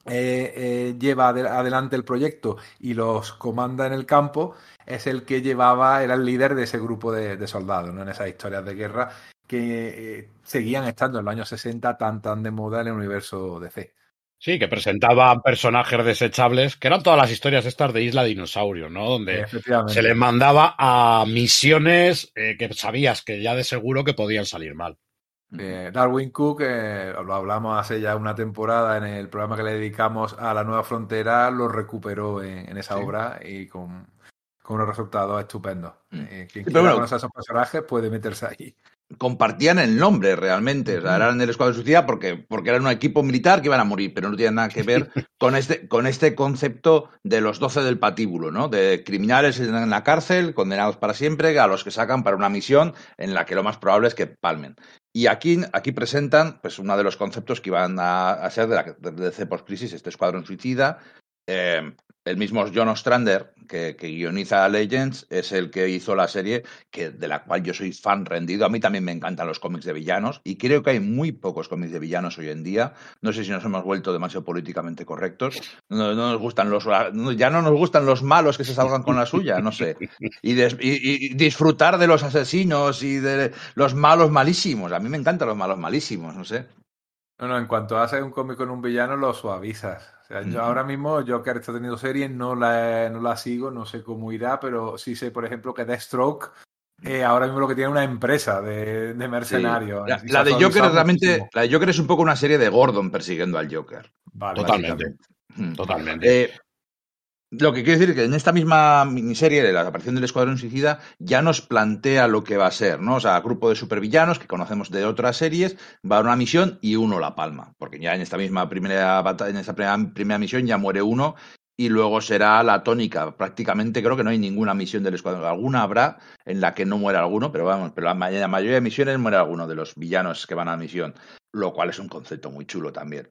eh, eh, lleva ade- adelante el proyecto y los comanda en el campo, es el que llevaba, era el líder de ese grupo de, de soldados, ¿no? En esas historias de guerra que eh, seguían estando en los años 60 tan tan de moda en el universo DC. Sí, que presentaban personajes desechables, que eran todas las historias estas de Isla Dinosaurio, ¿no? Donde se les mandaba a misiones eh, que sabías que ya de seguro que podían salir mal. Eh, Darwin Cook, eh, lo hablamos hace ya una temporada en el programa que le dedicamos a la nueva frontera, lo recuperó en, en esa Sí. obra y con, con unos resultados estupendos. Mm. Quien quiera bueno. conocer a esos personajes puede meterse ahí. Compartían el nombre realmente. O sea, eran el escuadrón suicida porque, porque eran un equipo militar que iban a morir, pero no tienen nada que ver con este, con este concepto de los 12 del patíbulo, ¿no? De criminales en la cárcel, condenados para siempre, a los que sacan para una misión en la que lo más probable es que palmen. Y aquí, aquí presentan pues, uno de los conceptos que iban a, a ser de la de DC Post Crisis, este escuadrón suicida, eh, el mismo John Ostrander, que, guioniza Legends, es el que hizo la serie que, de la cual yo soy fan rendido. A mí también me encantan los cómics de villanos y creo que hay muy pocos cómics de villanos hoy en día. No sé si nos hemos vuelto demasiado políticamente correctos. No, no nos gustan los, ya no nos gustan los malos que se salgan con la suya, no sé. Y, y, disfrutar de los asesinos y de los malos malísimos. A mí me encantan los malos malísimos, no sé. No, no, en cuanto haces un cómic con un villano, lo suavizas. O sea, yo ahora mismo, Joker está teniendo series, no la, no la sigo, no sé cómo irá, pero sí sé, por ejemplo, que Deathstroke eh, ahora mismo lo que tiene una empresa de, de mercenarios. Sí. La, la, de Joker realmente, muchísimo. la de Joker es un poco una serie de Gordon persiguiendo al Joker. Vale, Totalmente. Totalmente. Eh, lo que quiero decir es que en esta misma miniserie de la aparición del Escuadrón Suicida ya nos plantea lo que va a ser, ¿no? O sea, grupo de supervillanos que conocemos de otras series, va a una misión y uno la palma, porque ya en esta misma primera en esta primera, primera misión ya muere uno y luego será la tónica. Prácticamente creo que no hay ninguna misión del Escuadrón. Alguna habrá en la que no muera alguno, pero vamos, pero la, la mayoría de misiones muere alguno de los villanos que van a la misión, lo cual es un concepto muy chulo también.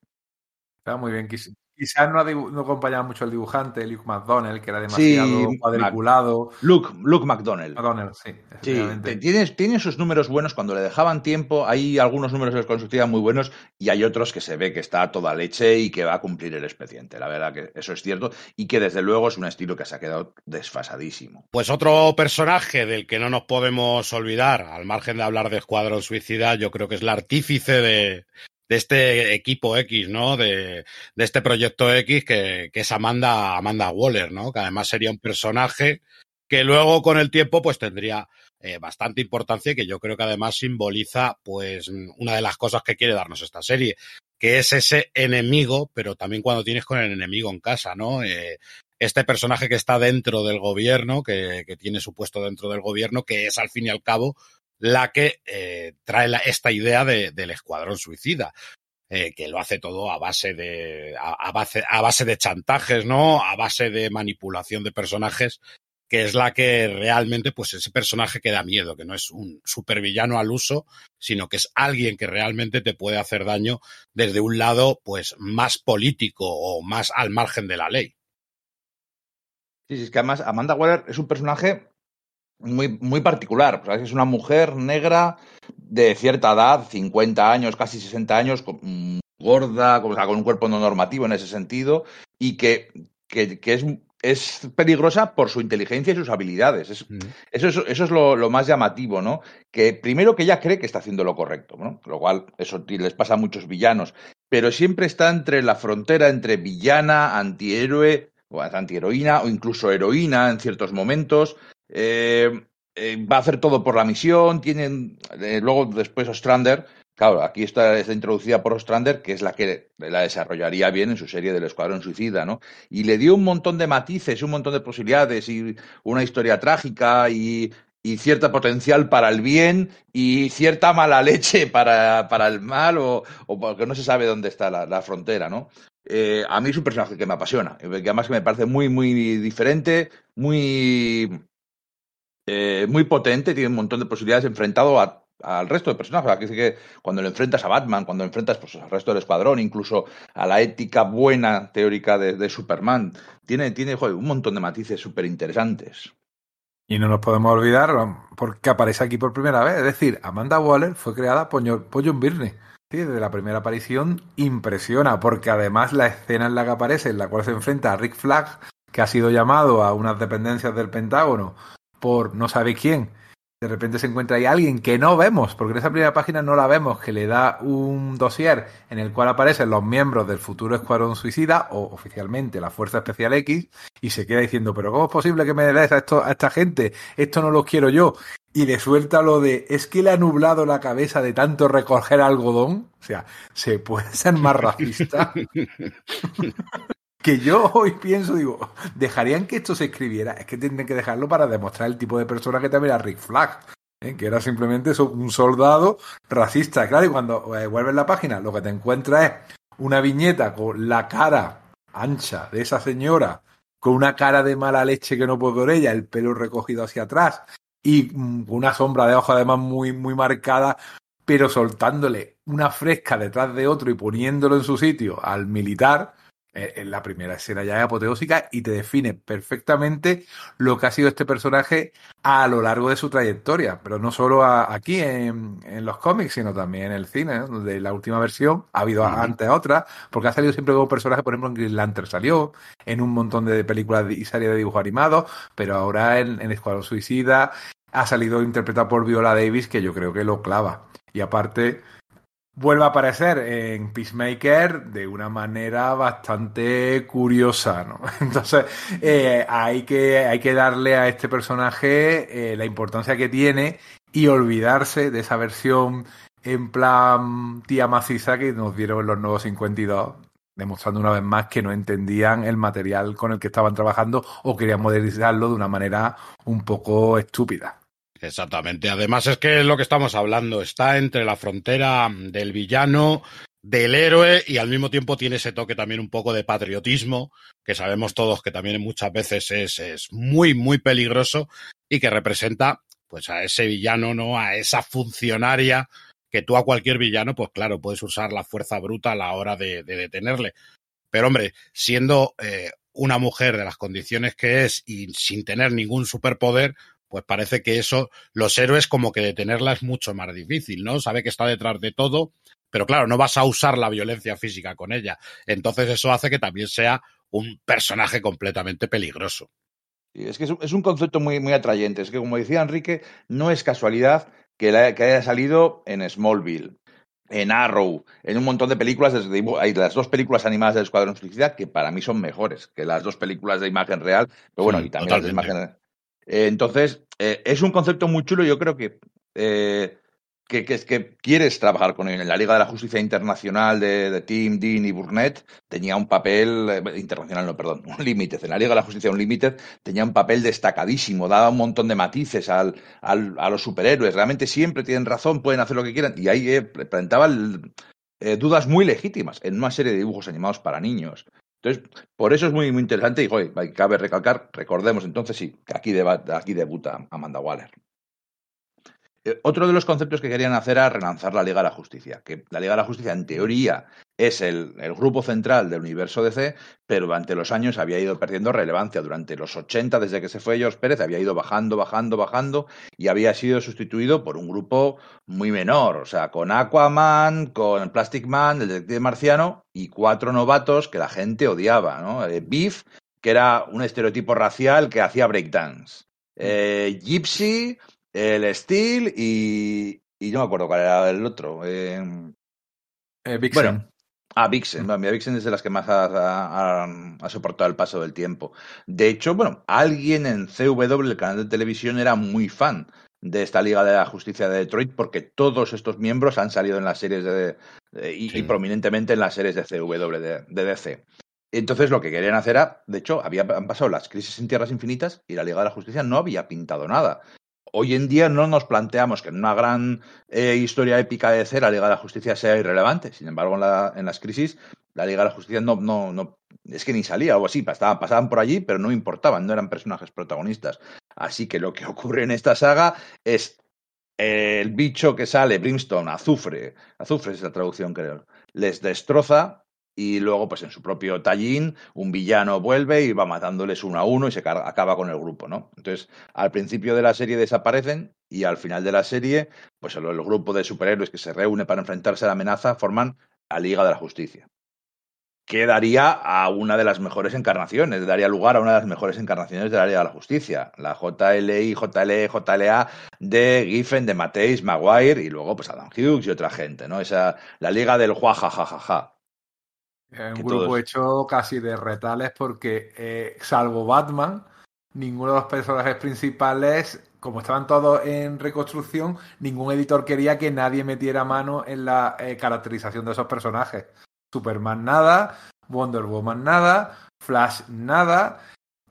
Está muy bien. Quizás no, no acompañaba mucho el dibujante, Luke McDonnell, que era demasiado sí, cuadriculado. Luke, Luke McDonnell. McDonnell, sí. sí tiene, tiene sus números buenos cuando le dejaban tiempo. Hay algunos números de constructiva muy buenos y hay otros que se ve que está a toda leche y que va a cumplir el expediente. La verdad que eso es cierto y que desde luego es un estilo que se ha quedado desfasadísimo. Pues otro personaje del que no nos podemos olvidar, al margen de hablar de Escuadrón Suicida, yo creo que es el artífice de, de este equipo X, ¿no? De, de este proyecto X que, que, es Amanda, Amanda Waller, ¿no? Que además sería un personaje que luego con el tiempo pues tendría eh, bastante importancia y que yo creo que además simboliza pues una de las cosas que quiere darnos esta serie, que es ese enemigo, pero también cuando tienes con el enemigo en casa, ¿no? Eh, este personaje que está dentro del gobierno, que, que, tiene su puesto dentro del gobierno, que es al fin y al cabo la que eh, trae esta idea de, del escuadrón suicida. Eh, que lo hace todo a base de a, base, a base de chantajes, ¿no? A base de manipulación de personajes, que es la que realmente, pues ese personaje que da miedo, que no es un supervillano al uso, sino que es alguien que realmente te puede hacer daño desde un lado, pues, más político o más al margen de la ley. Sí, sí, es que además Amanda Waller es un personaje muy, muy particular. O sea, es una mujer negra de cierta edad, 50 años, casi 60 años, gorda, o sea, con un cuerpo no normativo en ese sentido, y que, que, que es, es, peligrosa por su inteligencia y sus habilidades. Es, mm. Eso, es, eso es lo, lo, más llamativo, ¿no? Que primero que ella cree que está haciendo lo correcto, ¿no? Lo cual eso les pasa a muchos villanos, pero siempre está entre la frontera entre villana, antihéroe, o antiheroína, o incluso heroína en ciertos momentos. Eh, eh, va a hacer todo por la misión. Tienen eh, luego después Ostrander. Claro, aquí está, introducida por Ostrander, que es la que la desarrollaría bien en su serie del Escuadrón Suicida, ¿no? Y le dio un montón de matices, un montón de posibilidades y una historia trágica y, y cierta potencial para el bien y cierta mala leche [LAUGHS] para, para el mal o, o, porque no se sabe dónde está la, frontera, ¿no? A mí es un personaje que me apasiona, que además me parece muy, muy diferente, muy eh, muy potente, tiene un montón de posibilidades enfrentado al resto de personajes. Que cuando lo enfrentas a Batman, cuando enfrentas pues, al resto del escuadrón, incluso a la ética buena teórica de, Superman, tiene, tiene un montón de matices súper interesantes. Y no nos podemos olvidar porque aparece aquí por primera vez. Es decir, Amanda Waller fue creada por, por John Byrne. Sí, desde la primera aparición impresiona, porque además la escena en la que aparece, en la cual se enfrenta a Rick Flag, que ha sido llamado a unas dependencias del Pentágono por no sabe quién. De repente se encuentra ahí alguien que no vemos, porque en esa primera página no la vemos, que le da un dossier en el cual aparecen los miembros del futuro Escuadrón Suicida, o oficialmente la Fuerza Especial X, y se queda diciendo, pero ¿cómo es posible que me des a, esto, a esta gente? Esto no lo quiero yo. Y le suelta lo de, es que le ha nublado la cabeza de tanto recoger algodón. O sea, ¿se puede ser más racista? [LAUGHS] que yo [LAUGHS] hoy pienso, digo, ¿dejarían que esto se escribiera? Es que tienen que dejarlo para demostrar el tipo de persona que también era Rick Flag, ¿eh? que era simplemente un soldado racista. Claro, y cuando eh, vuelves la página, lo que te encuentras es una viñeta con la cara ancha de esa señora, con una cara de mala leche que no puede con ella, el pelo recogido hacia atrás y mm, una sombra de ojo además muy, muy marcada, pero soltándole una fresca detrás de otro y poniéndolo en su sitio al militar En la primera escena ya es apoteósica y te define perfectamente lo que ha sido este personaje a lo largo de su trayectoria, pero no solo a- aquí en, en los cómics, sino también en el cine, ¿no? donde la última versión ha habido antes otra, porque ha salido siempre como personaje, por ejemplo, en Green Lantern salió, en un montón de películas y series de dibujos animados, pero ahora en, en Escuadrón Suicida ha salido interpretado por Viola Davis, que yo creo que lo clava. Y aparte, vuelve a aparecer en Peacemaker de una manera bastante curiosa, ¿no? [LAUGHS] Entonces, eh, hay, que, hay que darle a este personaje eh, la importancia que tiene y olvidarse de esa versión en plan tía maciza que nos dieron en los nuevos 52, demostrando una vez más que no entendían el material con el que estaban trabajando o querían modernizarlo de una manera un poco estúpida. Exactamente. Además es que lo que estamos hablando. Está entre la frontera del villano, del héroe y al mismo tiempo tiene ese toque también un poco de patriotismo, que sabemos todos que también muchas veces es, es muy, muy peligroso y que representa pues a ese villano, ¿no? A esa funcionaria que tú a cualquier villano, pues claro, puedes usar la fuerza bruta a la hora de, de detenerle. Pero hombre, siendo eh, una mujer de las condiciones que es y sin tener ningún superpoder, pues parece que eso, los héroes como que detenerla es mucho más difícil, ¿no? Sabe que está detrás de todo, pero claro, no vas a usar la violencia física con ella. Entonces eso hace que también sea un personaje completamente peligroso. Es que es un, concepto muy, muy atrayente. Es que, como decía Enrique, no es casualidad que, la- que haya salido en Smallville, en Arrow, en un montón de películas. desde Hay las dos películas animadas del Escuadrón Suicida que para mí son mejores que las dos películas de imagen real. Pero bueno, Sí, y también las de imagen. Eh, entonces, eh, es un concepto muy chulo. Yo creo que, eh, que, que, es que quieres trabajar con él. En la Liga de la Justicia Internacional de, Tim, Dean y Burnett tenía un papel, internacional no, perdón, [LAUGHS] un límite. En la Liga de la Justicia Unlimited tenía un papel destacadísimo, daba un montón de matices al, al- a los superhéroes. Realmente siempre tienen razón, pueden hacer lo que quieran. Y ahí presentaba dudas muy legítimas en una serie de dibujos animados para niños. Entonces, por eso es muy, muy interesante y joder, cabe recalcar, recordemos entonces sí, que aquí, deba- aquí debuta Amanda Waller. Eh, Otro de los conceptos que querían hacer era relanzar la Liga de la Justicia, que la Liga de la Justicia en teoría es el, el grupo central del universo DC, pero durante los años había ido perdiendo relevancia. Durante los 80, desde que se fue George Pérez, había ido bajando, bajando, bajando y había sido sustituido por un grupo muy menor, o sea, con Aquaman, con Plastic Man, el detective marciano y cuatro novatos que la gente odiaba, ¿no? Eh, Beef, que era un estereotipo racial que hacía breakdance. Eh, Gypsy, el Steel y, y no me acuerdo cuál era el otro. Eh, Eh, Vixen. bueno, ah, Vixen. Bueno, mira, Vixen es de las que más ha, ha- ha- ha soportado el paso del tiempo. De hecho, bueno, alguien en CW, el canal de televisión, era muy fan de esta Liga de la Justicia de Detroit porque todos estos miembros han salido en las series de, de- y, Sí. y prominentemente en las series de CW de, de DC. Entonces lo que querían hacer era, de hecho, había, han pasado las crisis en Tierras Infinitas y la Liga de la Justicia no había pintado nada. Hoy en día no nos planteamos que en una gran eh, historia épica de DC la Liga de la Justicia sea irrelevante. Sin embargo, en, la- en las crisis la Liga de la Justicia no, no, no es que ni salía o así, pasaban, pasaban por allí, pero no importaban, no eran personajes protagonistas. Así que lo que [LAUGHS] ocurre en esta saga es el bicho que sale, Brimstone, azufre, azufre es la traducción creo, les destroza y luego pues en su propio tallín un villano vuelve y va matándoles uno a uno y se acaba con el grupo, ¿no? Entonces al principio de la serie desaparecen y al final de la serie pues el, el grupo de superhéroes que se reúne para enfrentarse a la amenaza forman la Liga de la Justicia que daría a una de las mejores encarnaciones, daría lugar a una de las mejores encarnaciones de la Liga de la Justicia, la JLI, JLE, JLA de Giffen, de Mateis, Maguire y luego pues Adam Hughes y otra gente, ¿no? Esa, la Liga del juajajajaja. Es un grupo todos- hecho casi de retales porque, eh, salvo Batman, ninguno de los personajes principales, como estaban todos en reconstrucción, ningún editor quería que nadie metiera mano en la eh, caracterización de esos personajes. Superman nada, Wonder Woman nada, Flash nada,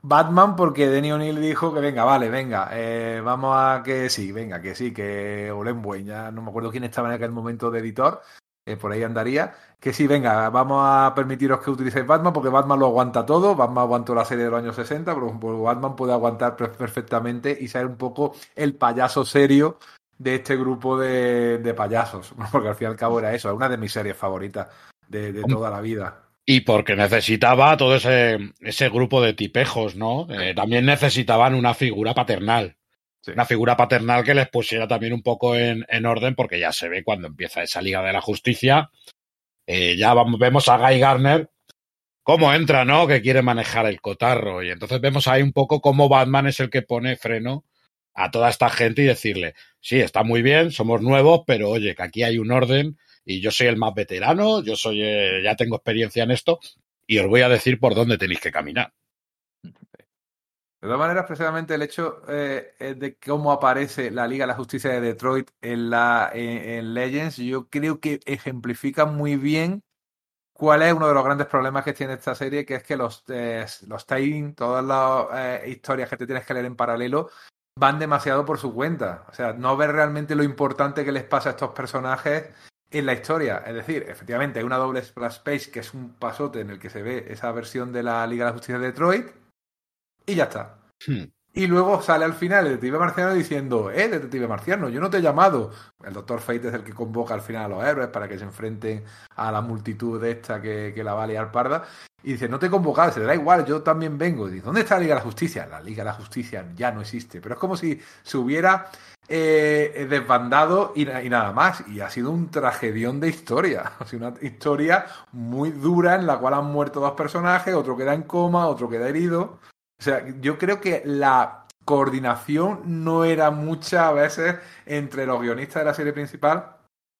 Batman porque Denny O'Neill dijo que venga, vale, venga, eh, vamos a que sí, venga, que sí, que Olen Buen, ya no me acuerdo quién estaba en aquel momento de editor, eh, por ahí andaría, que sí, venga, vamos a permitiros que utilicéis Batman porque Batman lo aguanta todo, Batman aguantó la serie de los años 60, pero Batman puede aguantar per- perfectamente y ser un poco el payaso serio de este grupo de, de payasos, porque al fin y al cabo era eso, es una de mis series favoritas de, toda la vida. y porque necesitaba todo ese, ese grupo de tipejos, ¿no? Eh, también necesitaban una figura paternal. Una figura paternal que les pusiera también un poco en, en orden, porque ya se ve cuando empieza esa Liga de la Justicia. eh, ya vamos, vemos a Guy Garner cómo entra, ¿no? Que quiere manejar el cotarro. Y entonces vemos ahí un poco cómo Batman es el que pone freno a toda esta gente y decirle, sí, está muy bien, somos nuevos, pero oye, que aquí hay un orden y yo soy el más veterano, yo soy, eh, ya tengo experiencia en esto y os voy a decir por dónde tenéis que caminar. De todas maneras, precisamente el hecho eh, eh, de cómo aparece la Liga de la Justicia de Detroit en, la, en, en Legends, yo creo que ejemplifica muy bien cuál es uno de los grandes problemas que tiene esta serie, que es que los, eh, los tie-in, todas las eh, historias que te tienes que leer en paralelo, van demasiado por su cuenta. O sea, no ves realmente lo importante que les pasa a estos personajes en la historia. Es decir, efectivamente, hay una doble splash page que es un pasote en el que se ve esa versión de la Liga de la Justicia de Detroit y ya está. Hmm. Y luego sale al final el detective marciano diciendo, eh, detective marciano, yo no te he llamado. El doctor Fate es el que convoca al final a los héroes para que se enfrenten a la multitud de esta que, que la va a liar parda. Y dice, no te he convocado, se le da igual, yo también vengo. Y dice, ¿dónde está la Liga de la Justicia? La Liga de la Justicia ya no existe. Pero es como si se hubiera eh, desbandado y, y nada más. Y ha sido un tragedión de historia. [LAUGHS] Ha sido una historia muy dura en la cual han muerto dos personajes, otro queda en coma, otro queda herido. O sea, yo creo que la coordinación no era muchas veces entre los guionistas de la serie principal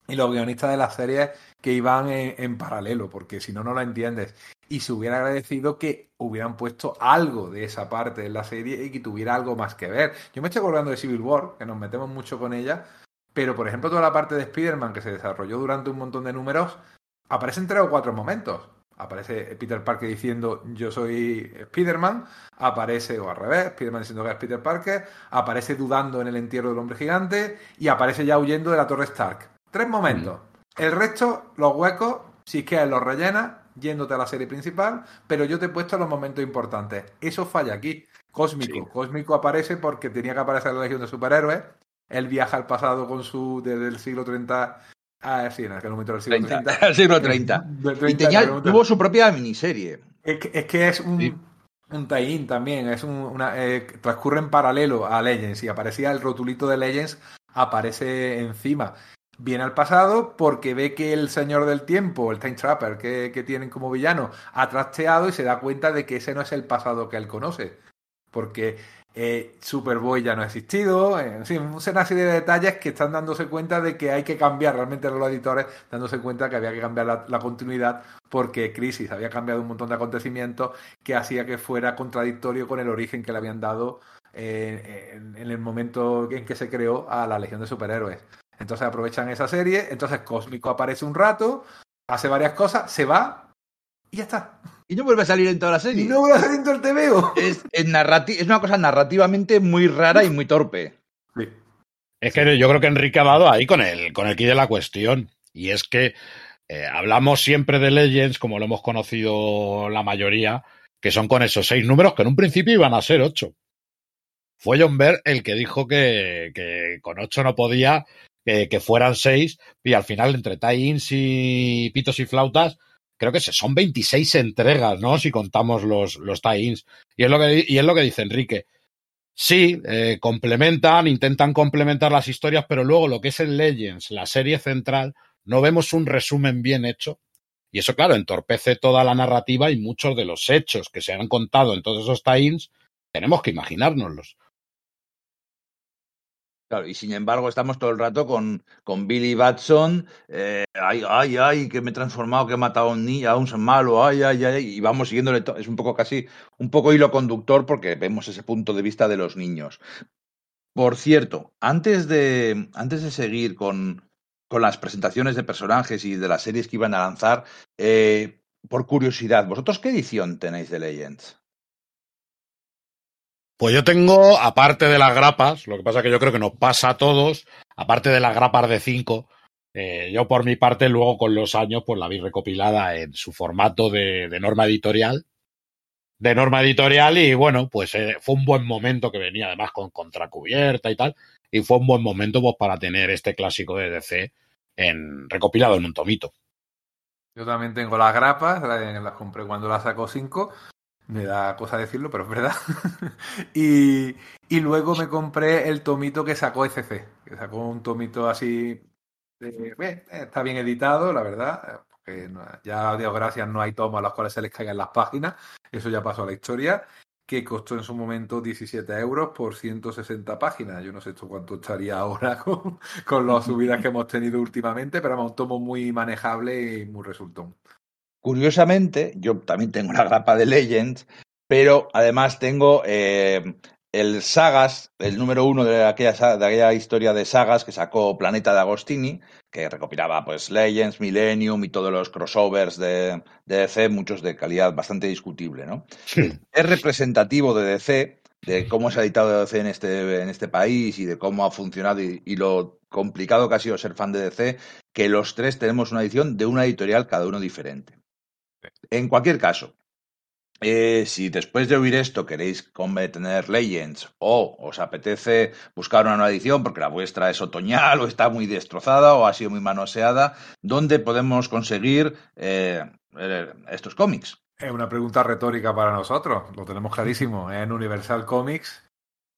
y los guionistas de las series que iban en, en paralelo, porque si no, no la entiendes. Y se hubiera agradecido que hubieran puesto algo de esa parte en la serie y que tuviera algo más que ver. Yo me estoy acordando de Civil War, que nos metemos mucho con ella, pero por ejemplo toda la parte de Spider-Man que se desarrolló durante un montón de números, aparecen tres o cuatro momentos. Aparece Peter Parker diciendo yo soy Spider-Man, aparece, o al revés, Spider-Man diciendo que es Peter Parker, aparece dudando en el entierro del hombre gigante y aparece ya huyendo de la torre Stark. Tres momentos. El resto, los huecos, si es que los rellenas, yéndote a la serie principal, pero yo te he puesto los momentos importantes. Eso falla aquí. Cósmico. Sí. Cósmico aparece porque tenía que aparecer la Legión de Superhéroes. Él viaja al pasado con su desde el siglo 30 Ah, sí, en aquel momento del siglo 30, 30. el siglo 30. [LAUGHS] Del Y 30, tenía, en aquel momento- tuvo su propia miniserie. es que, es que es un, Sí. un tie-in también, es un, una, eh, transcurre en paralelo a Legends y aparecía el rotulito de Legends, aparece encima. Viene al pasado porque ve que el señor del tiempo, el Time Trapper que, que tienen como villano, ha trasteado y se da cuenta de que ese no es el pasado que él conoce. Porque eh, Superboy ya no ha existido, eh, en fin, una serie de detalles que están dándose cuenta de que hay que cambiar, realmente los editores dándose cuenta que había que cambiar la, continuidad porque Crisis había cambiado un montón de acontecimientos que hacía que fuera contradictorio con el origen que le habían dado eh, en, en el momento en que se creó a la Legión de Superhéroes. Entonces aprovechan esa serie, entonces Cósmico aparece un rato, hace varias cosas, se va y ya está. Y no vuelve a salir en toda la Y serie. no vuelve a salir en todo el TVO. Es, es narrati- es una cosa narrativamente muy rara y muy torpe. Sí. Es que yo creo que Enrique ha dado ahí con el, con el quid de la cuestión. Y es que eh, hablamos siempre de Legends, como lo hemos conocido la mayoría, que son con esos seis números que en un principio iban a ser ocho. Fue John Byrne el que dijo que, que con ocho no podía, que, que fueran seis, y al final entre tie-ins y pitos y flautas, creo que son 26 entregas, ¿no? Si contamos los, los tie-ins. Y es lo que, y es lo que dice Enrique. Sí, eh, complementan, intentan complementar las historias, pero luego lo que es el Legends, la serie central, no vemos un resumen bien hecho. Y eso, claro, entorpece toda la narrativa y muchos de los hechos que se han contado en todos esos tie-ins, tenemos que imaginárnoslos. Claro, y sin embargo estamos todo el rato con, con Billy Batson, eh, ay, ay, ay, que me he transformado, que he matado a un niño, a un malo, ay, ay, ay, y vamos siguiéndole, es un poco casi, un poco hilo conductor porque vemos ese punto de vista de los niños. Por cierto, antes de, antes de seguir con, con las presentaciones de personajes y de las series que iban a lanzar, eh, por curiosidad, ¿vosotros qué edición tenéis de Legends? Pues yo tengo, aparte de las grapas, lo que pasa que yo creo que nos pasa a todos, aparte de las grapas de 5, eh, yo por mi parte luego con los años pues la vi recopilada en su formato de, norma editorial. De norma editorial y bueno, pues eh, fue un buen momento que venía además con contracubierta y tal. Y fue un buen momento pues para tener este clásico de DC en, recopilado en un tomito. Yo también tengo las grapas, las, las compré cuando las sacó 5. Me da cosa decirlo, pero es verdad. [LAUGHS] y, y luego me compré el tomito que sacó ECC, que sacó un tomito así. de- eh, está bien editado, la verdad. Porque ya, Dios gracias, no hay tomos a los cuales se les caigan las páginas. Eso ya pasó a la historia. Que costó en su momento 17 euros por 160 páginas. Yo no sé esto cuánto estaría ahora [LAUGHS] con, con las subidas que hemos tenido últimamente, pero vamos, un tomo muy manejable y muy resultón. Curiosamente, yo también tengo la grapa de Legends, pero además tengo eh, el Sagas, el número uno de aquella, sa- de aquella historia de sagas que sacó Planeta de Agostini, que recopilaba pues Legends, Millennium y todos los crossovers de, de DC, muchos de calidad bastante discutible, ¿no? Es representativo de DC, de cómo se ha editado DC en este, en este país y de cómo ha funcionado y, y lo complicado que ha sido ser fan de DC, que los tres tenemos una edición de una editorial cada uno diferente. En cualquier caso, eh, si después de oír esto queréis tener Legends o os apetece buscar una nueva edición porque la vuestra es otoñal o está muy destrozada o ha sido muy manoseada, ¿dónde podemos conseguir eh, eh, estos cómics? Es una pregunta retórica para nosotros, lo tenemos clarísimo, en Universal Comics,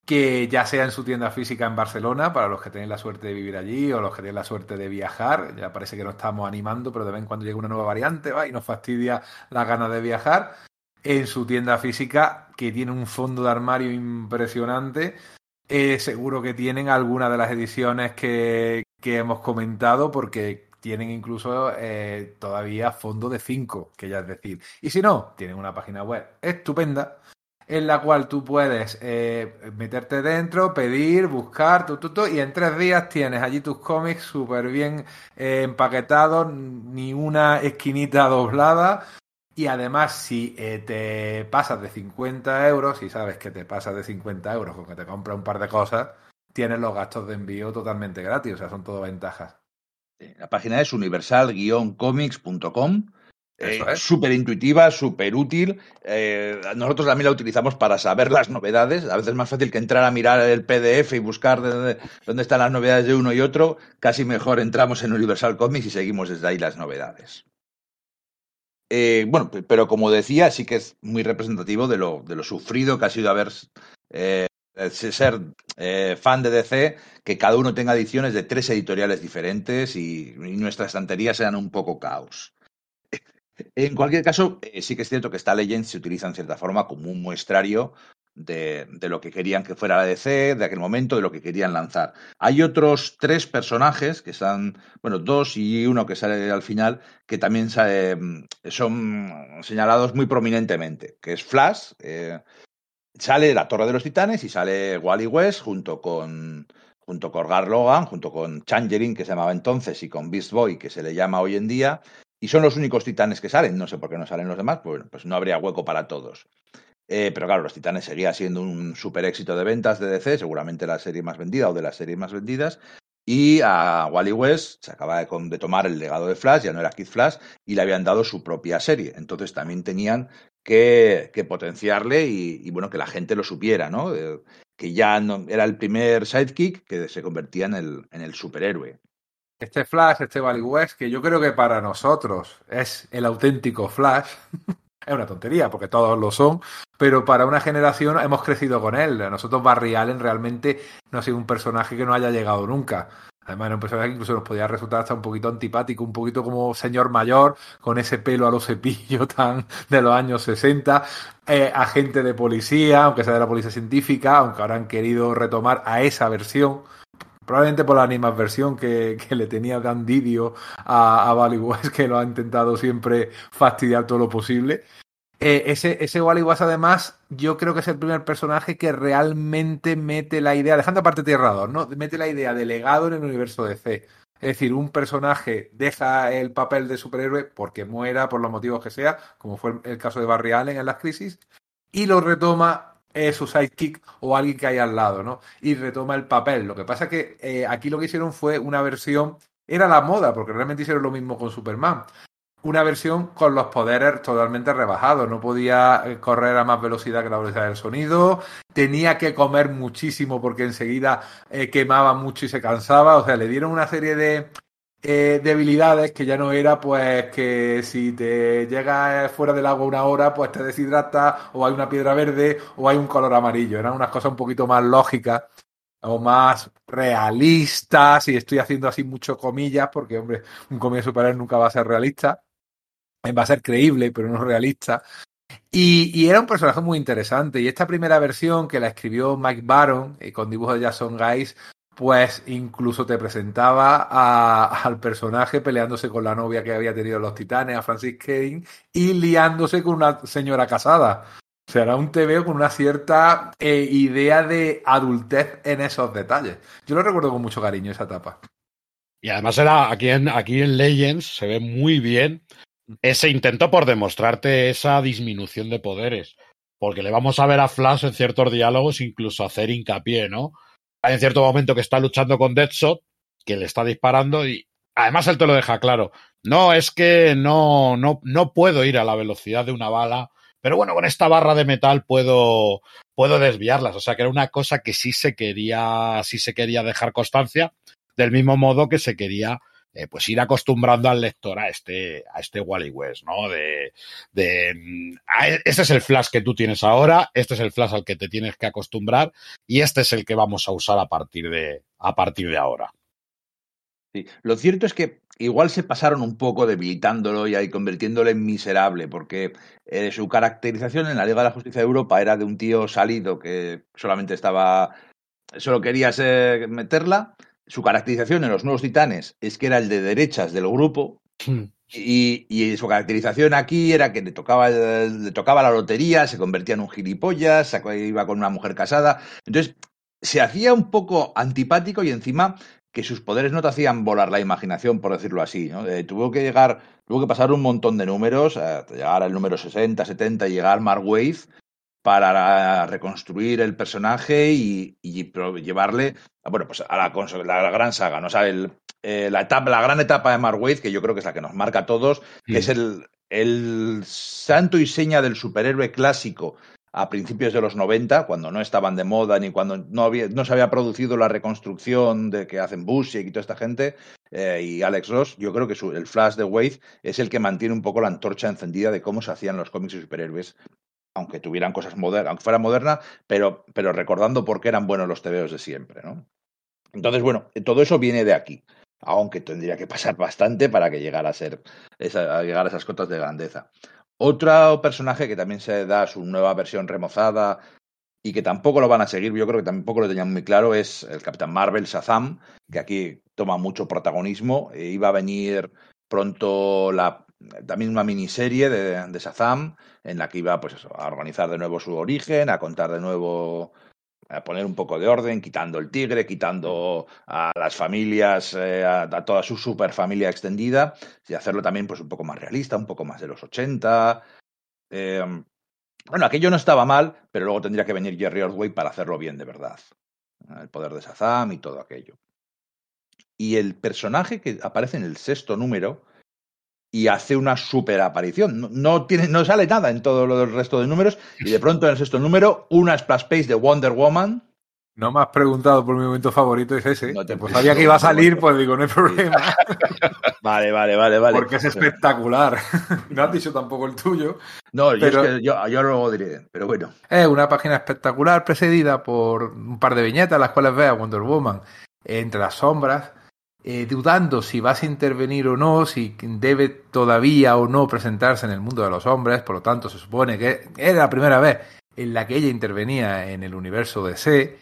que ya sea en su tienda física en Barcelona, para los que tenéis la suerte de vivir allí o los que tenéis la suerte de viajar, ya parece que nos estamos animando, pero de vez en cuando llega una nueva variante ¿va? y nos fastidia las ganas de viajar, en su tienda física, que tiene un fondo de armario impresionante, eh, seguro que tienen alguna de las ediciones que, que hemos comentado, porque tienen incluso eh, todavía fondo de 5, que ya es decir. Y si no, tienen una página web estupenda en la cual tú puedes eh, meterte dentro, pedir, buscar, tu, tu, tu, y en tres días tienes allí tus cómics súper bien eh, empaquetados, ni una esquinita [LAUGHS] doblada. Y además, si eh, te pasas de 50 euros, si sabes que te pasas de 50 euros con que te compras un par de cosas, tienes los gastos de envío totalmente gratis. O sea, son todo ventajas. La página es universal-comics.com. Eh, es. súper intuitiva, súper útil. Eh, nosotros también la utilizamos para saber las novedades. A veces es más fácil que entrar a mirar el PDF y buscar de dónde, dónde están las novedades de uno y otro. Casi mejor entramos en Universal Comics y seguimos desde ahí las novedades. Eh, bueno, pero como decía, sí que es muy representativo de lo, de lo sufrido que ha sido haber eh, ser eh, fan de DC, que cada uno tenga ediciones de tres editoriales diferentes y, y nuestras estanterías sean un poco caos. En cualquier caso, eh, sí que es cierto que esta Legends se utiliza en cierta forma como un muestrario de, de, lo que querían que fuera la DC, de aquel momento, de lo que querían lanzar. Hay otros tres personajes que están, bueno, dos y uno que sale al final, que también sale, son señalados muy prominentemente, que es Flash, eh, sale la Torre de los Titanes y sale Wally West junto con, junto con Gar Logan, junto con Changeling, que se llamaba entonces, y con Beast Boy, que se le llama hoy en día, y son los únicos titanes que salen. No sé por qué no salen los demás, pues, pues no habría hueco para todos. Eh, pero claro, los Titanes seguía siendo un super éxito de ventas de DC, seguramente la serie más vendida o de las series más vendidas. Y a Wally West se acaba de, tomar el legado de Flash, ya no era Kid Flash, y le habían dado su propia serie. Entonces también tenían que, potenciarle y, y, bueno, que la gente lo supiera, ¿no? Eh, que ya no, era el primer sidekick que se convertía en el, en el superhéroe. Este Flash, este Wally West, que yo creo que para nosotros es el auténtico Flash, [LAUGHS] es una tontería porque todos lo son, pero para una generación hemos crecido con él. Nosotros Barry Allen realmente no ha sido un personaje que no haya llegado nunca. Además, era un personaje que incluso nos podía resultar hasta un poquito antipático, un poquito como señor mayor, con ese pelo a los cepillos [LAUGHS] tan de los años 60, eh, agente de policía, aunque sea de la policía científica, aunque ahora han querido retomar a esa versión, probablemente por la animadversión que, que le tenía Dan Didio a, a Wally West, que lo ha intentado siempre fastidiar todo lo posible. Eh, ese, ese Wally West, además, yo creo que es el primer personaje que realmente mete la idea, dejando aparte Tierra 2, ¿no? Mete la idea de legado en el universo DC. Es decir, un personaje deja el papel de superhéroe porque muera, por los motivos que sea, como fue el caso de Barry Allen en las crisis, y lo retoma eh, su sidekick o alguien que hay al lado, ¿no? Y retoma el papel. Lo que pasa es que eh, aquí lo que hicieron fue una versión, era la moda, porque realmente hicieron lo mismo con Superman. Una versión con los poderes totalmente rebajados. No podía eh, correr a más velocidad que la velocidad del sonido. Tenía que comer muchísimo porque enseguida eh, quemaba mucho y se cansaba. O sea, le dieron una serie de, eh, debilidades que ya no era pues que si te llegas fuera del agua una hora pues te deshidrata o hay una piedra verde o hay un color amarillo. Eran unas cosas un poquito más lógicas o más realistas y estoy haciendo así mucho comillas porque hombre un cómic de superhéroes nunca va a ser realista. Eh, Va a ser creíble pero no realista. Y, era un personaje muy interesante. Y esta primera versión que la escribió Mike Baron eh, con dibujos de Jason Guys pues incluso te presentaba al personaje peleándose con la novia que había tenido en los Titanes, a Francis Kane, y liándose con una señora casada. O sea, era un TVO con una cierta eh, idea de adultez en esos detalles. Yo lo recuerdo con mucho cariño esa etapa. Y además era aquí en Legends se ve muy bien ese intento por demostrarte esa disminución de poderes. Porque le vamos a ver a Flash en ciertos diálogos incluso hacer hincapié, ¿no? Hay en cierto momento que está luchando con Deadshot, que le está disparando y además él te lo deja claro. No, es que no, no, no puedo ir a la velocidad de una bala, pero bueno, con esta barra de metal puedo, puedo desviarlas. O sea que era una cosa que sí se quería, sí se quería dejar constancia, del mismo modo que se quería eh, pues ir acostumbrando al lector a este, a este Wally West, ¿no? De, de mm, a- este es el flash que tú tienes ahora, este es el flash al que te tienes que acostumbrar y este es el que vamos a usar a partir de, a partir de ahora. Sí. Lo cierto es que igual se pasaron un poco debilitándolo y ahí convirtiéndolo en miserable, porque eh, su caracterización en la Liga de la Justicia de Europa era de un tío salido que solamente estaba, solo quería ser- meterla. Su caracterización en los Nuevos Titanes es que era el de derechas del grupo. Y, y su caracterización aquí era que le tocaba, le tocaba la lotería, se convertía en un gilipollas, iba con una mujer casada. Entonces, se hacía un poco antipático y encima que sus poderes no te hacían volar la imaginación, por decirlo así. ¿no? Eh, tuvo que llegar, tuvo que pasar un montón de números, hasta llegar al número 60, 70, y llegar Mark Wade para reconstruir el personaje y, y llevarle, bueno, pues a la, cons- la, la gran saga, ¿no? O sea, el, eh, la, etapa, la gran etapa de Mark Wade, que yo creo que es la que nos marca a todos, que es el, el santo y seña del superhéroe clásico a principios de los 90, cuando no estaban de moda ni cuando no, había, no se había producido la reconstrucción de que hacen Busiek y toda esta gente, eh, y Alex Ross, yo creo que su- el Flash de Wade es el que mantiene un poco la antorcha encendida de cómo se hacían los cómics de superhéroes, aunque tuvieran cosas modernas, aunque fuera moderna, pero, pero recordando por qué eran buenos los TVOs de siempre, ¿no? Entonces, bueno, todo eso viene de aquí, aunque tendría que pasar bastante para que llegara a ser llegar a esas cotas de grandeza. Otro personaje que también se da su nueva versión remozada y que tampoco lo van a seguir, yo creo que tampoco lo tenían muy claro, es el Capitán Marvel, Shazam, que aquí toma mucho protagonismo. Eh, iba a venir pronto la, también una miniserie de, de Shazam, en la que iba pues eso, a organizar de nuevo su origen, a contar de nuevo a poner un poco de orden, quitando el tigre, quitando a las familias, eh, a, toda su superfamilia extendida, y hacerlo también pues un poco más realista, un poco más de los 80. Eh, bueno, aquello no estaba mal, pero luego tendría que venir Jerry Ordway para hacerlo bien de verdad. El poder de Shazam y todo aquello. Y el personaje que aparece en el sexto número y hace una super aparición. No, no tiene, no sale nada en todo lo del resto de números. Y de pronto en el sexto número, una splash page de Wonder Woman. No me has preguntado por mi momento favorito, es ese. No te pues sabía que iba a salir, pues digo, no hay problema. [LAUGHS] Vale, vale, vale, vale. porque es espectacular. [LAUGHS] no has dicho tampoco el tuyo. No, yo, Pero- es que yo, yo luego diré, pero bueno. Es una página espectacular precedida por un par de viñetas, las cuales ve a Wonder Woman entre las sombras, eh, dudando si vas a intervenir o no, si debe todavía o no presentarse en el mundo de los hombres. Por lo tanto, se supone que era la primera vez en la que ella intervenía en el universo DC.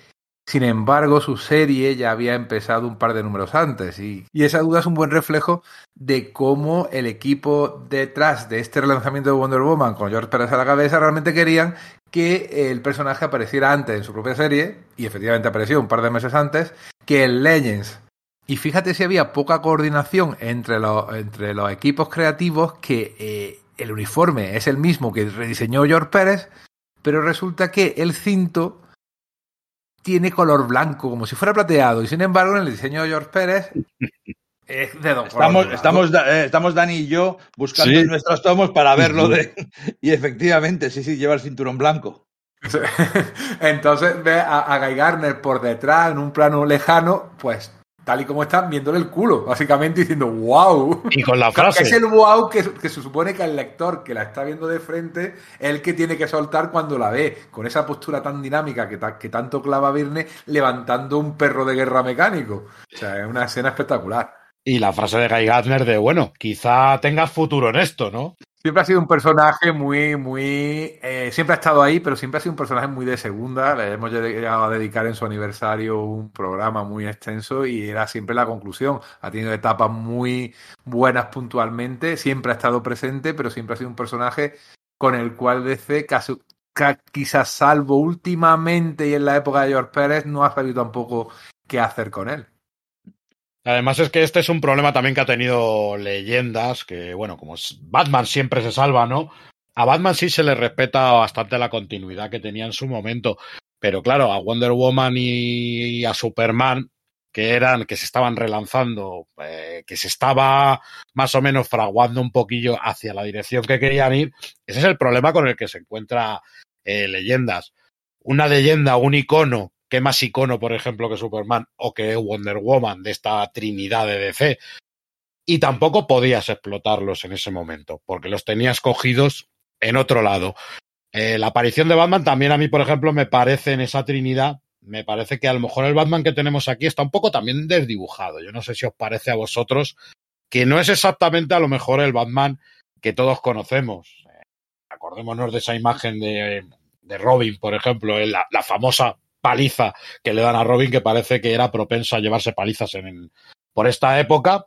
Sin embargo, su serie ya había empezado un par de números antes y, y esa duda es un buen reflejo de cómo el equipo detrás de este relanzamiento de Wonder Woman con George Pérez a la cabeza realmente querían que el personaje apareciera antes en su propia serie, y efectivamente apareció un par de meses antes, que en Legends. Y fíjate si había poca coordinación entre los, entre los equipos creativos que eh, el uniforme es el mismo que rediseñó George Pérez, pero resulta que el cinto tiene color blanco, como si fuera plateado, y sin embargo en el diseño de George Pérez [LAUGHS] es de dos Estamos, colores. estamos, eh, estamos Dani y yo buscando Sí. en nuestros tomos para verlo de. [LAUGHS] Y efectivamente, sí, sí, lleva el cinturón blanco. [LAUGHS] Entonces ve a, a Guy Garner por detrás, en un plano lejano, pues tal y como está, viéndole el culo, básicamente diciendo wow. Y con la [LAUGHS] Que es frase. el wow que, que se supone que el lector que la está viendo de frente es el que tiene que soltar cuando la ve, con esa postura tan dinámica que, ta- que tanto clava Virne levantando un perro de guerra mecánico. O sea, es una escena espectacular. Y la frase de Guy Gardner de, bueno, quizá tengas futuro en esto, ¿no? Siempre ha sido un personaje muy, muy. eh, siempre ha estado ahí, pero siempre ha sido un personaje muy de segunda. Le hemos llegado a dedicar en su aniversario un programa muy extenso y era siempre la conclusión. Ha tenido etapas muy buenas puntualmente, siempre ha estado presente, pero siempre ha sido un personaje con el cual DC, casi- ca- quizás salvo últimamente y en la época de George Pérez, no ha sabido tampoco qué hacer con él. Además es que este es un problema también que ha tenido leyendas, que bueno, como Batman siempre se salva, ¿no? A Batman sí se le respeta bastante la continuidad que tenía en su momento, pero claro, a Wonder Woman y a Superman, que eran, que se estaban relanzando, eh, que se estaba más o menos fraguando un poquillo hacia la dirección que querían ir, ese es el problema con el que se encuentra eh, leyendas. Una leyenda, un icono ¿Qué más icono, por ejemplo, que Superman o que Wonder Woman de esta trinidad de DC? Y tampoco podías explotarlos en ese momento, porque los tenías cogidos en otro lado. Eh, la aparición de Batman también a mí, por ejemplo, me parece en esa trinidad, me parece que a lo mejor el Batman que tenemos aquí está un poco también desdibujado. Yo no sé si os parece a vosotros que no es exactamente a lo mejor el Batman que todos conocemos. Eh, acordémonos de esa imagen de, de Robin, por ejemplo, en la, la famosa paliza que le dan a Robin, que parece que era propenso a llevarse palizas en, por esta época,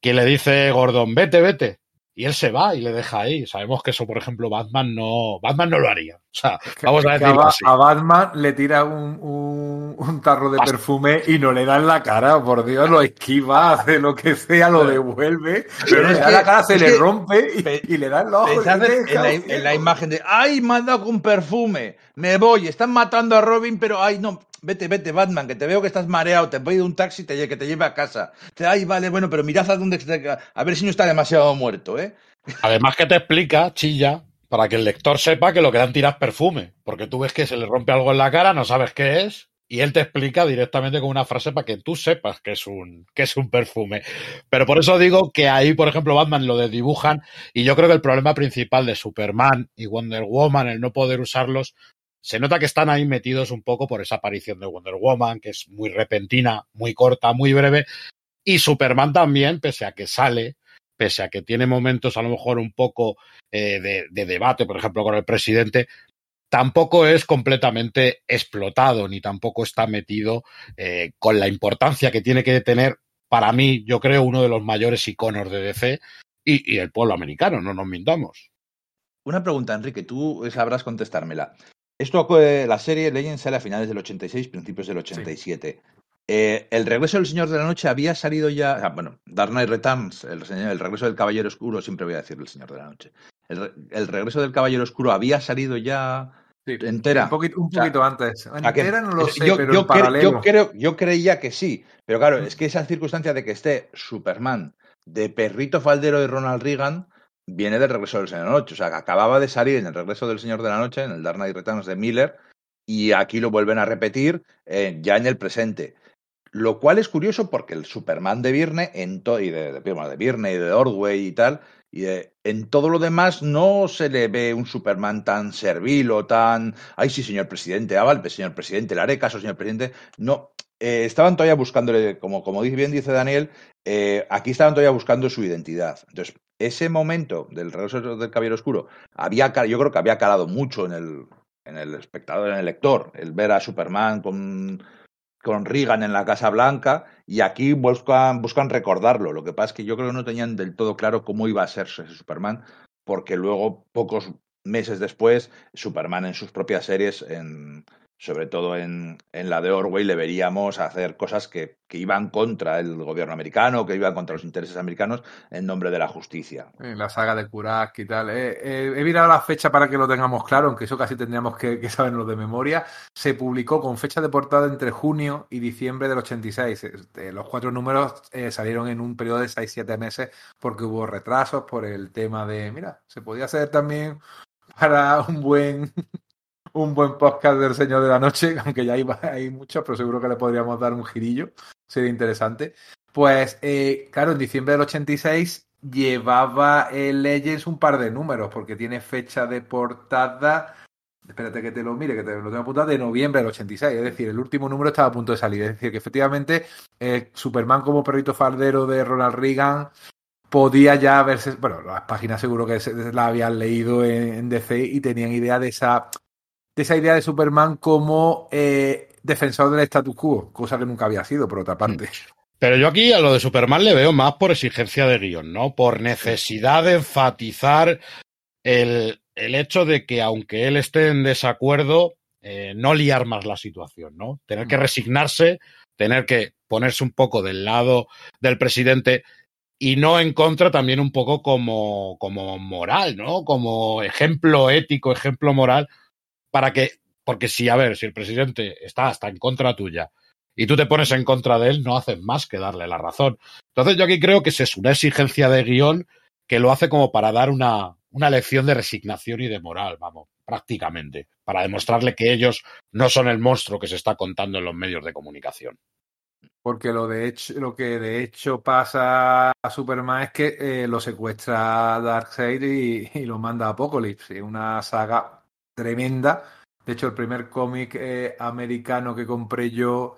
que le dice Gordon, vete, vete. Y él se va y le deja ahí. Sabemos que eso, por ejemplo, Batman no, Batman no lo haría. O sea, vamos a decirlo así. a Batman le tira un, un- un tarro de Basta. perfume y no le da en la cara, por Dios, lo esquiva, hace lo que sea, lo devuelve, Pero le da la cara, se le rompe y, y le da en los ojos. En, la, en la imagen de, ay, me han dado con perfume, me voy, están matando a Robin, pero, ay, no, vete, vete, Batman, que te veo que estás mareado, te voy de un taxi te, que te lleve a casa. Ay, vale, bueno, pero mirad a dónde, a ver si no está demasiado muerto, ¿eh? [LAUGHS] Además que te explica, chilla, para que el lector sepa que lo que dan tiras perfume. Porque tú ves que se le rompe algo en la cara, no sabes qué es, y él te explica directamente con una frase para que tú sepas que es un, que es un perfume. Pero por eso digo que ahí, por ejemplo, Batman lo desdibujan, y yo creo que el problema principal de Superman y Wonder Woman, el no poder usarlos, se nota que están ahí metidos un poco por esa aparición de Wonder Woman, que es muy repentina, muy corta, muy breve, y Superman también, pese a que sale, pese a que tiene momentos a lo mejor un poco eh, de, de debate, por ejemplo, con el presidente, tampoco es completamente explotado, ni tampoco está metido eh, con la importancia que tiene que tener, para mí, yo creo, uno de los mayores iconos de DC y, y el pueblo americano, no nos mintamos. Una pregunta, Enrique, tú sabrás contestármela. Esto, eh, la serie Legends sale a finales del 86, principios del 87. Eh, el regreso del Señor de la Noche había salido ya. ah, bueno, Dark Knight Returns, el, señor- el regreso del Caballero Oscuro, siempre voy a decir el Señor de la Noche. El, re- el regreso del Caballero Oscuro había salido ya Sí, entera. Un poquito, un O sea, poquito antes. Entera no lo Es- sé, yo, pero yo en cre- yo creo, yo creía que sí, pero claro, es que esa circunstancia de que esté Superman de perrito faldero de Ronald Reagan viene del regreso del Señor de la Noche. O sea, que acababa de salir en el regreso del Señor de la Noche, en el Dark Knight Returns de Miller, y aquí lo vuelven a repetir eh, ya en el presente. Lo cual es curioso porque el Superman de Virne en y de, de, de Virne y de Ordway y tal, y de- en todo lo demás no se le ve un Superman tan servil o tan, ay sí, señor presidente, ah, vale, señor presidente, le haré caso, señor presidente. No, eh, estaban todavía buscándole, como, como bien dice Daniel, eh, aquí estaban todavía buscando su identidad. Entonces, ese momento del regreso del Caballero Oscuro, había, yo creo que había calado mucho en el, en el espectador, en el lector, el ver a Superman con, con Reagan en la Casa Blanca y aquí buscan, buscan recordarlo. Lo que pasa es que yo creo que no tenían del todo claro cómo iba a ser ese Superman, porque luego, pocos meses después, Superman en sus propias series, en, sobre todo en, en la de Orway, le veríamos hacer cosas que, que iban contra el gobierno americano, que iban contra los intereses americanos en nombre de la justicia. En la saga de Kurak y tal. Eh, eh, he mirado la fecha para que lo tengamos claro, aunque eso casi tendríamos que, que saberlo de memoria. Se publicó con fecha de portada entre junio y diciembre del 86. Este, los cuatro números eh, salieron en un periodo de 6-7 meses porque hubo retrasos por el tema de, mira, se podía hacer también para un buen un buen podcast del Señor de la Noche, [LAUGHS] aunque ya hay, hay muchos, pero seguro que le podríamos dar un girillo, sería interesante. Pues, eh, claro, en diciembre del 86 llevaba el Legends un par de números, porque tiene fecha de portada. Espérate que te lo mire, que te lo tengo apuntado, de noviembre del 86. Es decir, el último número estaba a punto de salir. Es decir, que efectivamente eh, Superman como perrito faldero de Ronald Reagan podía ya verse. Bueno, las páginas seguro que se- la habían leído en, en DC y tenían idea de esa, de esa idea de Superman como eh, defensor del status quo, cosa que nunca había sido, por otra parte. Pero yo aquí a lo de Superman le veo más por exigencia de guion, ¿no? Por necesidad de enfatizar el, el hecho de que aunque él esté en desacuerdo, eh, no liar más la situación, ¿no? Tener que resignarse, tener que ponerse un poco del lado del presidente y no en contra también un poco como, como moral, ¿no? Como ejemplo ético, ejemplo moral, para que, porque si, a ver, si el presidente está hasta en contra tuya y tú te pones en contra de él, no haces más que darle la razón. Entonces yo aquí creo que es una exigencia de guion que lo hace como para dar una, una lección de resignación y de moral, vamos, prácticamente, para demostrarle que ellos no son el monstruo que se está contando en los medios de comunicación. Porque lo de hecho, lo que de hecho pasa a Superman es que eh, lo secuestra Darkseid y, lo manda a Apocalypse. Una saga tremenda. De hecho, el primer cómic eh, americano que compré yo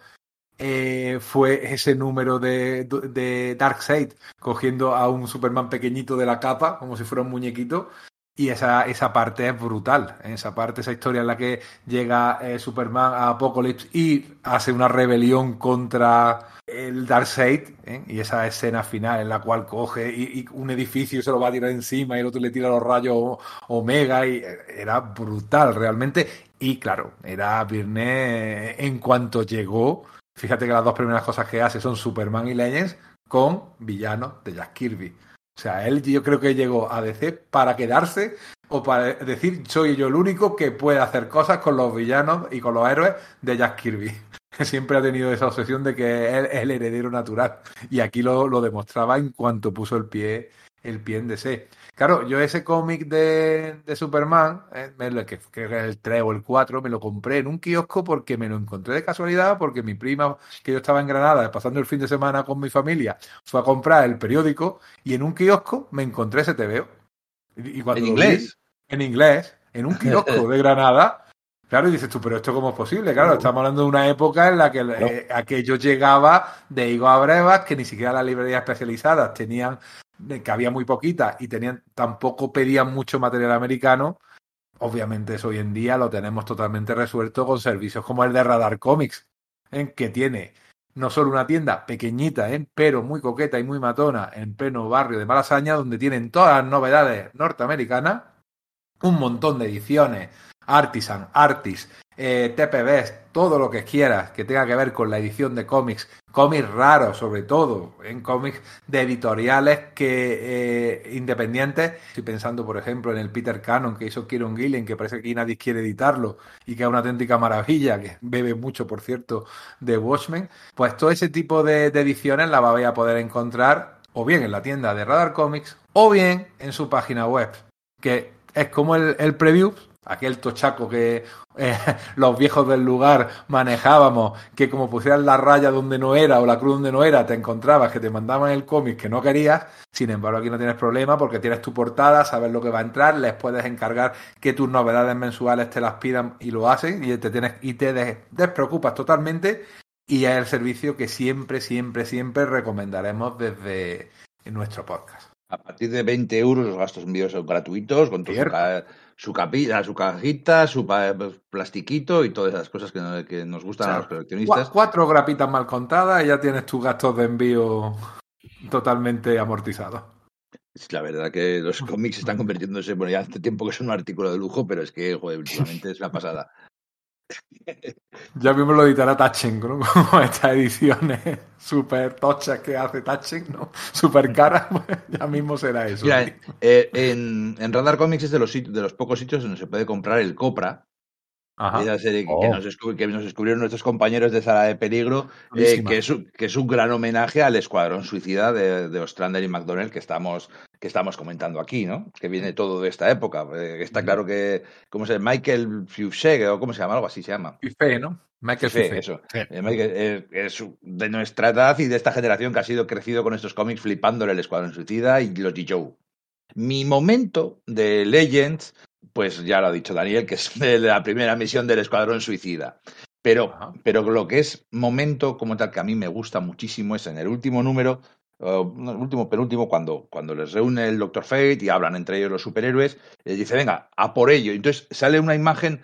eh, fue ese número de, de Darkseid, cogiendo a un Superman pequeñito de la capa, como si fuera un muñequito. Y esa, esa parte es brutal. Esa parte, esa historia en la que llega eh, Superman a Apocalypse y hace una rebelión contra el Darkseid. ¿eh? Y esa escena final en la cual coge y, y un edificio se lo va a tirar encima y el otro le tira los rayos Omega. Y eh, era brutal realmente. Y claro, era Virne en cuanto llegó. Fíjate que las dos primeras cosas que hace son Superman y Legends con villanos de Jack Kirby. O sea, él yo creo que llegó a DC para quedarse o para decir soy yo el único que puede hacer cosas con los villanos y con los héroes de Jack Kirby. [LAUGHS] Siempre ha tenido esa obsesión de que él es el heredero natural. Y aquí lo, lo demostraba en cuanto puso el pie, el pie en DC. Claro, yo ese cómic de, de Superman, eh, me lo- que, que era el 3 o el 4, me lo compré en un kiosco porque me lo encontré de casualidad, porque mi prima, que yo estaba en Granada pasando el fin de semana con mi familia, fue a comprar el periódico y en un kiosco me encontré ese TVO. Y, y cuando ¿En vi, inglés? en inglés, en un kiosco [LAUGHS] de Granada. Claro, y dices tú, pero esto cómo es posible. Claro, estamos hablando de una época en la que eh, aquello llegaba de Higo a Brevas, que ni siquiera las librerías especializadas tenían, que había muy poquitas y tenían, tampoco pedían mucho material americano. Obviamente eso hoy en día lo tenemos totalmente resuelto con servicios como el de Radar Comics, en que tiene no solo una tienda pequeñita, ¿eh? pero muy coqueta y muy matona en pleno barrio de Malasaña, donde tienen todas las novedades norteamericanas, un montón de ediciones, Artisan, Artis, eh, TPBs, todo lo que quieras que tenga que ver con la edición de cómics, cómics raros sobre todo, en cómics de editoriales que eh, independientes. Estoy pensando, por ejemplo, en el Peter Cannon que hizo Kieron Gillen, que parece que nadie quiere editarlo y que es una auténtica maravilla, que bebe mucho, por cierto, de Watchmen. Pues todo ese tipo de, ediciones las vais a poder encontrar o bien en la tienda de Radar Comics o bien en su página web, que es como el, el preview, aquel tochaco que eh, [LAUGHS] los viejos del lugar manejábamos, que como pusieras la raya donde no era o la cruz donde no era, te encontrabas que te mandaban el cómic que no querías. Sin embargo, aquí no tienes problema porque tienes tu portada, sabes lo que va a entrar, les puedes encargar que tus novedades mensuales te las pidan y lo hacen y te tienes y te des- despreocupas totalmente. Y es el servicio que siempre, siempre, siempre recomendaremos desde nuestro podcast. A partir de 20 euros los gastos envíos son gratuitos, con todo su, capilla, su cajita, su plastiquito y todas esas cosas que, no- que nos gustan O sea, a los coleccionistas. Cuatro grapitas mal contadas y ya tienes tus gastos de envío totalmente amortizados. La verdad que los cómics están convirtiéndose, bueno, ya hace tiempo que son un artículo de lujo, pero es que, joder, últimamente es una pasada. [LAUGHS] Ya mismo lo editará Tachen, ¿no? [LAUGHS] Como estas ediciones súper tochas que hace Tachen, ¿no? Súper caras, [LAUGHS] pues ya mismo será eso. Mira, eh, en, en Radar Comics es de los, de los pocos sitios donde se puede comprar el Copra, Ajá. esa serie que, Oh. que nos, descubri- que nos descubrieron nuestros compañeros de Sala de Peligro, eh, Buenísima. que, es, un- que es un gran homenaje al escuadrón suicida de, de Ostrander y McDonnell que estamos que estamos comentando aquí, ¿no? Que viene todo de esta época. Eh, está claro que, ¿cómo se llama? Michael Fuseg, o cómo se llama, algo así se llama. Fife, ¿no? Michael Fife. eso. Sí. Eh, Michael, eh, es de nuestra edad y de esta generación que ha sido crecido con estos cómics flipándole el Escuadrón Suicida y los G. Mi momento de Legends, pues ya lo ha dicho Daniel, que es de la primera misión del Escuadrón Suicida. Pero, Ajá. pero lo que es momento como tal que a mí me gusta muchísimo es en el último número, último penúltimo, cuando, cuando les reúne el Doctor Fate y hablan entre ellos los superhéroes, les dice, venga, a por ello. Entonces sale una imagen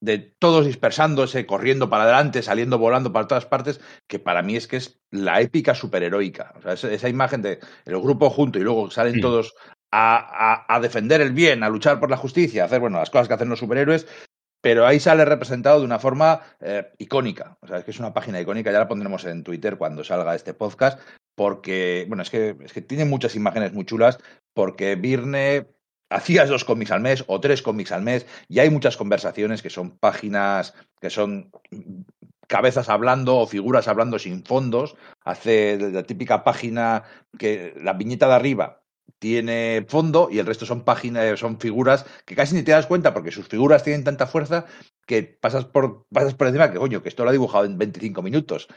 de todos dispersándose, corriendo para adelante, saliendo volando para todas partes, que para mí es que es la épica superheroica. O sea, esa, esa imagen de el grupo junto y luego salen Mm. todos a, a- a defender el bien, a luchar por la justicia, a hacer bueno, las cosas que hacen los superhéroes, pero ahí sale representado de una forma eh, icónica. O sea, es que es una página icónica, ya la pondremos en Twitter cuando salga este podcast, porque, bueno, es que, es que tiene muchas imágenes muy chulas, porque Virne hacías dos cómics al mes o tres cómics al mes y hay muchas conversaciones que son páginas, que son cabezas hablando o figuras hablando sin fondos. Hace la típica página que la viñeta de arriba tiene fondo y el resto son páginas, son figuras que casi ni te das cuenta porque sus figuras tienen tanta fuerza que pasas por, pasas por encima que coño, que esto lo ha dibujado en 25 minutos.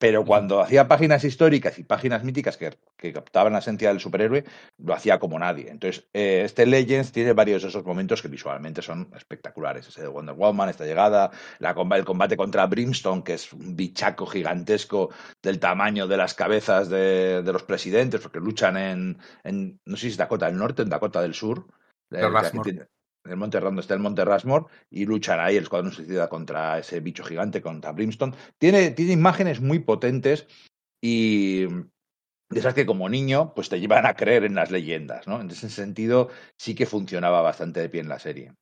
Pero cuando hacía páginas históricas y páginas míticas que, que captaban la esencia del superhéroe, lo hacía como nadie. Entonces, eh, este Legends tiene varios de esos momentos que visualmente son espectaculares. Ese de Wonder Woman, esta llegada, la, el combate contra Brimstone, que es un bichaco gigantesco del tamaño de las cabezas de, de los presidentes, porque luchan en, en, no sé si es Dakota del Norte, en Dakota del Sur. Eh, tiene- el monte donde está el monte Rushmore y luchan ahí el escuadrón suicida contra ese bicho gigante contra Brimstone tiene, tiene imágenes muy potentes y de esas que como niño pues te llevan a creer en las leyendas ¿no? en ese sentido sí que funcionaba bastante de pie en la serie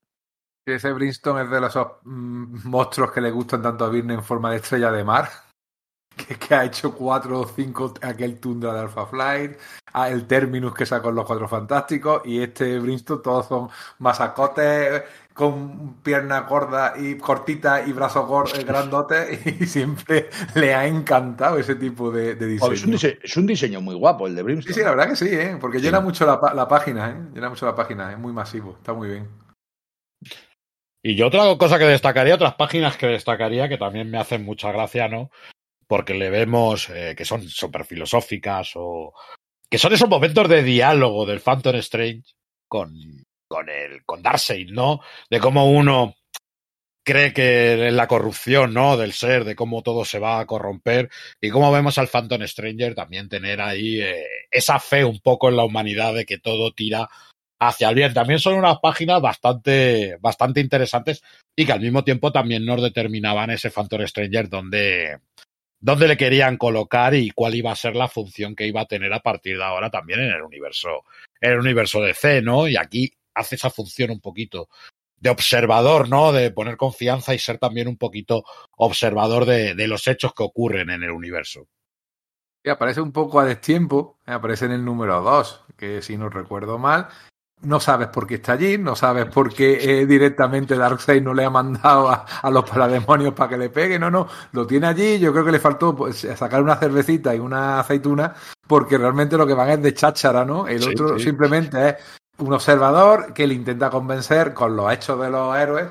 Ese Brimstone es de los mm, monstruos que le gustan tanto a Virne en forma de estrella de mar. Que, que ha hecho cuatro o cinco aquel Tundra de Alpha Flight, el Terminus que sacó en los Cuatro Fantásticos y este Brimstone todos son masacotes con pierna gorda y cortita y brazos eh, grandotes [LAUGHS] y siempre le ha encantado ese tipo de, de diseño. Oh, es, un dise- es un diseño muy guapo el de Sí, Brimstone sí, la verdad que sí, ¿eh? porque Sí. llena mucho la página, ¿eh? llena mucho la página, es muy masivo, está muy bien. Y yo otra cosa que destacaría, otras páginas que destacaría que también me hacen mucha gracia, ¿no? Porque le vemos eh, que son súper filosóficas o que son esos momentos de diálogo del Phantom Strange con, con el con Darkseid, ¿no? De cómo uno cree que en la corrupción, ¿no? Del ser, de cómo todo se va a corromper y cómo vemos al Phantom Stranger también tener ahí eh, esa fe un poco en la humanidad de que todo tira hacia el bien. También son unas páginas bastante, bastante interesantes y que al mismo tiempo también nos determinaban ese Phantom Stranger donde, dónde le querían colocar y cuál iba a ser la función que iba a tener a partir de ahora también en el universo, en el universo de C, ¿no? Y aquí hace esa función un poquito de observador, ¿no? De poner confianza y ser también un poquito observador de, de los hechos que ocurren en el universo. Y aparece un poco a destiempo, eh, aparece en el número 2, que si no recuerdo mal, no sabes por qué está allí, no sabes por qué eh, directamente Darkseid no le ha mandado a, a los parademonios para que le pegue, no, no, lo tiene allí, yo creo que le faltó pues, sacar una cervecita y una aceituna, porque realmente lo que van es de cháchara, ¿no? El Sí, otro sí. simplemente es un observador que le intenta convencer con los hechos de los héroes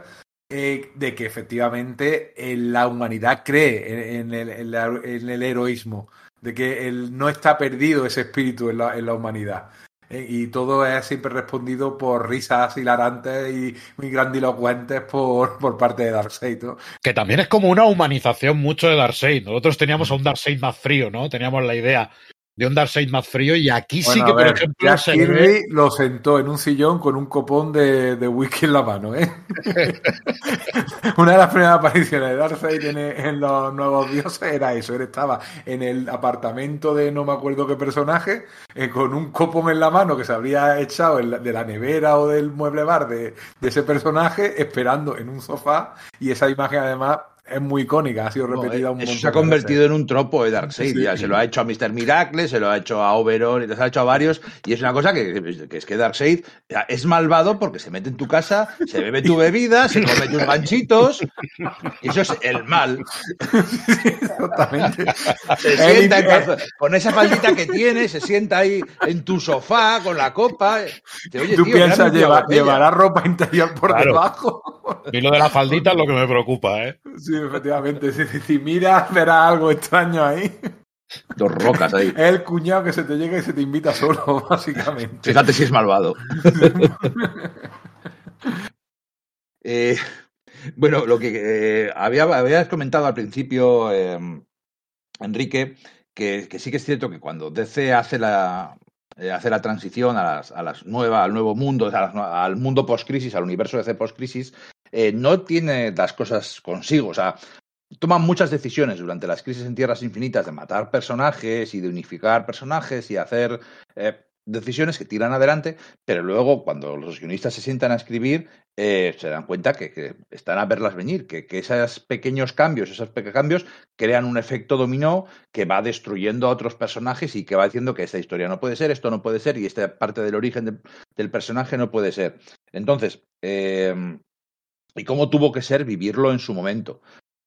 eh, de que efectivamente eh, la humanidad cree en, en el, en la- en el heroísmo, de que el, no está perdido ese espíritu en la, en la humanidad. Eh, y todo es siempre respondido por risas hilarantes y muy grandilocuentes por, por parte de Darkseid. ¿no? Que también es como una humanización mucho de Darkseid. Nosotros teníamos a un Darkseid más frío, ¿no? Teníamos la idea de un Darkseid más frío y aquí sí que, por ver, ejemplo, Jack se Kirby ve... lo sentó en un sillón con un copón de, de whisky en la mano, ¿eh? [LAUGHS] Una de las primeras apariciones de Darkseid en, en los nuevos dioses era eso. Él estaba en el apartamento de no me acuerdo qué personaje, eh, con un copón en la mano que se habría echado la- de la nevera o del mueble bar de, de ese personaje, esperando en un sofá. Y esa imagen, además, es muy icónica, ha sido No, repetida un eso montón se ha convertido veces. en un tropo de Darkseid. Sí. Ya se lo ha hecho a Mr. Miracle, se lo ha hecho a y se lo ha hecho a varios. Y es una cosa que, que es que Darkseid es malvado porque se mete en tu casa, se bebe tu bebida, se come tus ganchitos. Y eso es el mal. Exactamente. Se sienta en con esa faldita que tiene, se sienta ahí en tu sofá con la copa. Oye, Tú tío, piensas, llevar, llevará ropa interior por Claro. debajo. Y lo de la faldita es lo que me preocupa, ¿eh? Sí, efectivamente. Si, si- miras, verás algo extraño ahí. Dos rocas ahí. Es [LAUGHS] el cuñado que se te llega y se te invita solo, [LAUGHS] básicamente. Fíjate si es malvado. [LAUGHS] Eh, bueno, lo que eh, había, habías comentado al principio, eh, Enrique, que, que sí que es cierto que cuando DC hace la, hace la transición a las, a las nuevas, al nuevo mundo, a las nue- al mundo post-crisis, al universo DC post-crisis, eh, no tiene las cosas consigo. O sea, toman muchas decisiones durante las crisis en Tierras Infinitas de matar personajes y de unificar personajes y hacer eh, decisiones que tiran adelante, pero luego cuando los guionistas se sientan a escribir eh, se dan cuenta que, que están a verlas venir, que, que esos pequeños cambios, esos pequeños cambios crean un efecto dominó que va destruyendo a otros personajes y que va diciendo que esta historia no puede ser, esto no puede ser y esta parte del origen de- del personaje no puede ser. Entonces, ¿y cómo tuvo que ser vivirlo en su momento?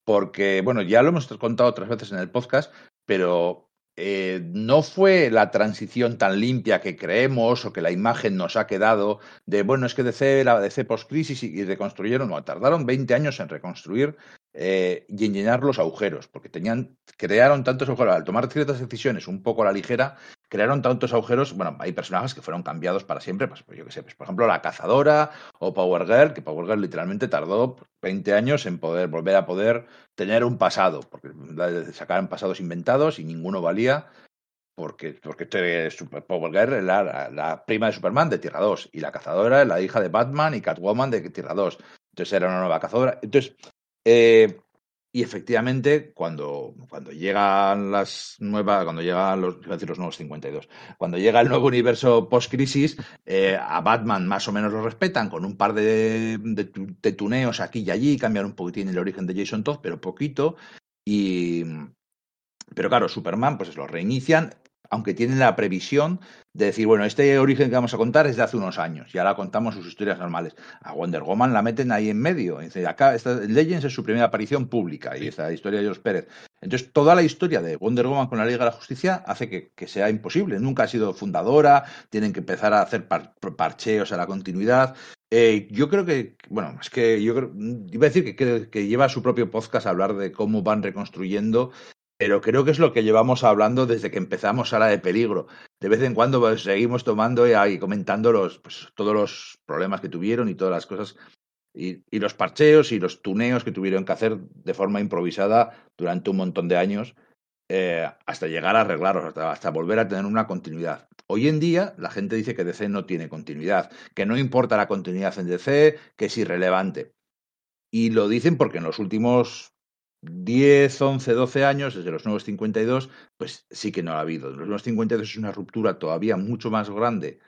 Porque, bueno, ya lo hemos contado otras veces en el podcast, pero eh, no fue la transición tan limpia que creemos o que la imagen nos ha quedado de, bueno, es que DC era DC post-crisis y, y reconstruyeron, no, tardaron 20 años en reconstruir eh, y en llenar los agujeros, porque tenían, crearon tantos agujeros, al tomar ciertas decisiones un poco a la ligera, crearon tantos agujeros, bueno, hay personajes que fueron cambiados para siempre, pues, yo qué sé, pues, por ejemplo, la cazadora o Power Girl, que Power Girl literalmente tardó 20 años en poder volver a poder tener un pasado, porque sacaron pasados inventados y ninguno valía, porque, porque este Power Girl es la, la- la prima de Superman de Tierra 2 y la cazadora es la hija de Batman y Catwoman de Tierra 2. Entonces era una nueva cazadora. Entonces, eh, y efectivamente, cuando, cuando llegan las nuevas, cuando llegan los, decir los nuevos 52, cuando llega el nuevo universo post-crisis, eh, a Batman más o menos lo respetan con un par de, de, de tuneos aquí y allí, cambian un poquitín el origen de Jason Todd, pero poquito. Y, pero claro, Superman, pues lo reinician, aunque tienen la previsión de decir, bueno, este origen que vamos a contar es de hace unos años, y ahora contamos sus historias normales. A Wonder Woman la meten ahí en medio. Dice, acá esta, Legends es su primera aparición pública, y esta historia de George Pérez. Entonces, toda la historia de Wonder Woman con la Liga de la Justicia hace que, que sea imposible. Nunca ha sido fundadora, tienen que empezar a hacer par- parcheos a la continuidad. Eh, yo creo que, bueno, es que yo creo, iba a decir que, que, que lleva su propio podcast a hablar de cómo van reconstruyendo pero creo que es lo que llevamos hablando desde que empezamos Sala de Peligro. De vez en cuando pues, seguimos tomando y, comentando los, pues, todos los problemas que tuvieron y todas las cosas, y, y, los parcheos y los tuneos que tuvieron que hacer de forma improvisada durante un montón de años, eh, hasta llegar a arreglarlos, hasta, hasta volver a tener una continuidad. Hoy en día la gente dice que DC no tiene continuidad, que no importa la continuidad en DC, que es irrelevante. Y lo dicen porque en los últimos 10, 11, 12 años, desde los nuevos 52, pues sí que no ha habido. Los nuevos 52 es una ruptura todavía mucho más grande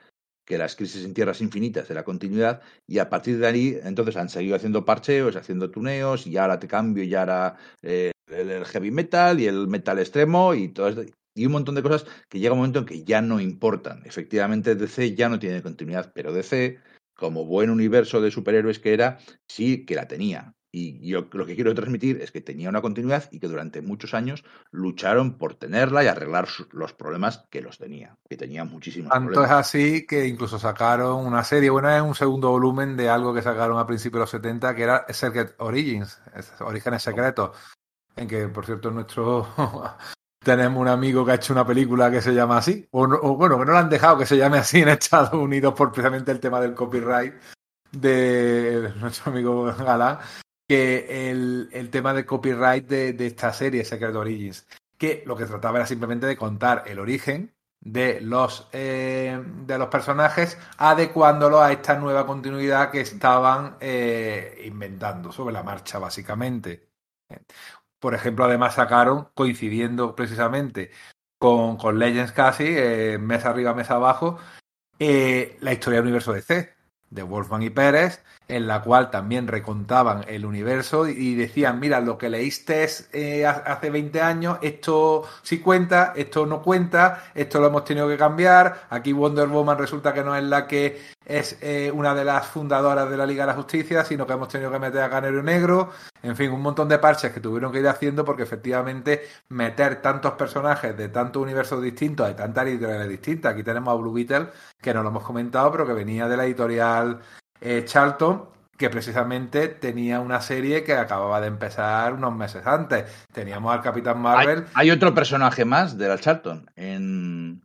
que las crisis en tierras infinitas de la continuidad y a partir de ahí entonces han seguido haciendo parcheos, haciendo tuneos y ahora te cambio y ahora eh, el, heavy metal y el metal extremo y todo esto, y un montón de cosas que llega un momento en que ya no importan. Efectivamente DC ya no tiene continuidad, pero DC como buen universo de superhéroes que era, sí que la tenía. Y yo lo que quiero transmitir es que tenía una continuidad y que durante muchos años lucharon por tenerla y arreglar los problemas que los tenía, que tenía muchísimos Tanto problemas. es así que incluso sacaron una serie, bueno, es un segundo volumen de algo que sacaron a principios de los 70, que era Secret Origins, Orígenes Secretos, en que, por cierto, nuestro [LAUGHS] tenemos un amigo que ha hecho una película que se llama así, o, no, o, bueno, que no lo han dejado que se llame así en Estados Unidos por precisamente el tema del copyright de nuestro amigo Galán, que el, el tema del copyright de, de, esta serie, Secret Origins, que lo que trataba era simplemente de contar el origen de los, eh, de los personajes, adecuándolo a esta nueva continuidad que estaban eh, inventando sobre la marcha, básicamente. Por ejemplo, además sacaron, coincidiendo precisamente con, con Legends casi, eh, mes arriba, mes abajo, eh, la historia del universo DC, de Wolfman y Pérez, en la cual también recontaban el universo y decían, mira, lo que leíste eh, hace 20 años, esto sí cuenta, esto no cuenta, esto lo hemos tenido que cambiar, aquí Wonder Woman resulta que no es la que es eh, una de las fundadoras de la Liga de la Justicia, sino que hemos tenido que meter a Canero Negro, en fin, un montón de parches que tuvieron que ir haciendo porque efectivamente meter tantos personajes de tantos universos distintos, hay tantas editoriales distintas, aquí tenemos a Blue Beetle, que no lo hemos comentado, pero que venía de la editorial eh, Charlton, que precisamente tenía una serie que acababa de empezar unos meses antes. Teníamos al Capitán Marvel. Hay, hay otro personaje más de la Charlton en.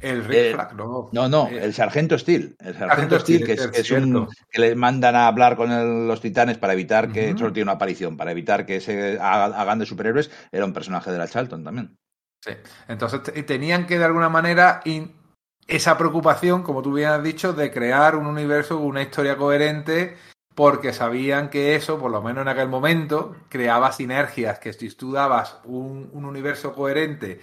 El Rick Eh, Flag, no. No, no, Eh, el Sargento Steel. El Sargento Sargento Steel, Steel, que es, es que es un. que le mandan a hablar con el- los titanes para evitar que. Ujú. Solo tiene una aparición, para evitar que se haga- hagan de superhéroes. Era un personaje de la Charlton también. Sí. Entonces te- tenían que de alguna manera in- esa preocupación, como tú bien has dicho, de crear un universo una historia coherente, porque sabían que eso, por lo menos en aquel momento, creaba sinergias, que si tú dabas un, un universo coherente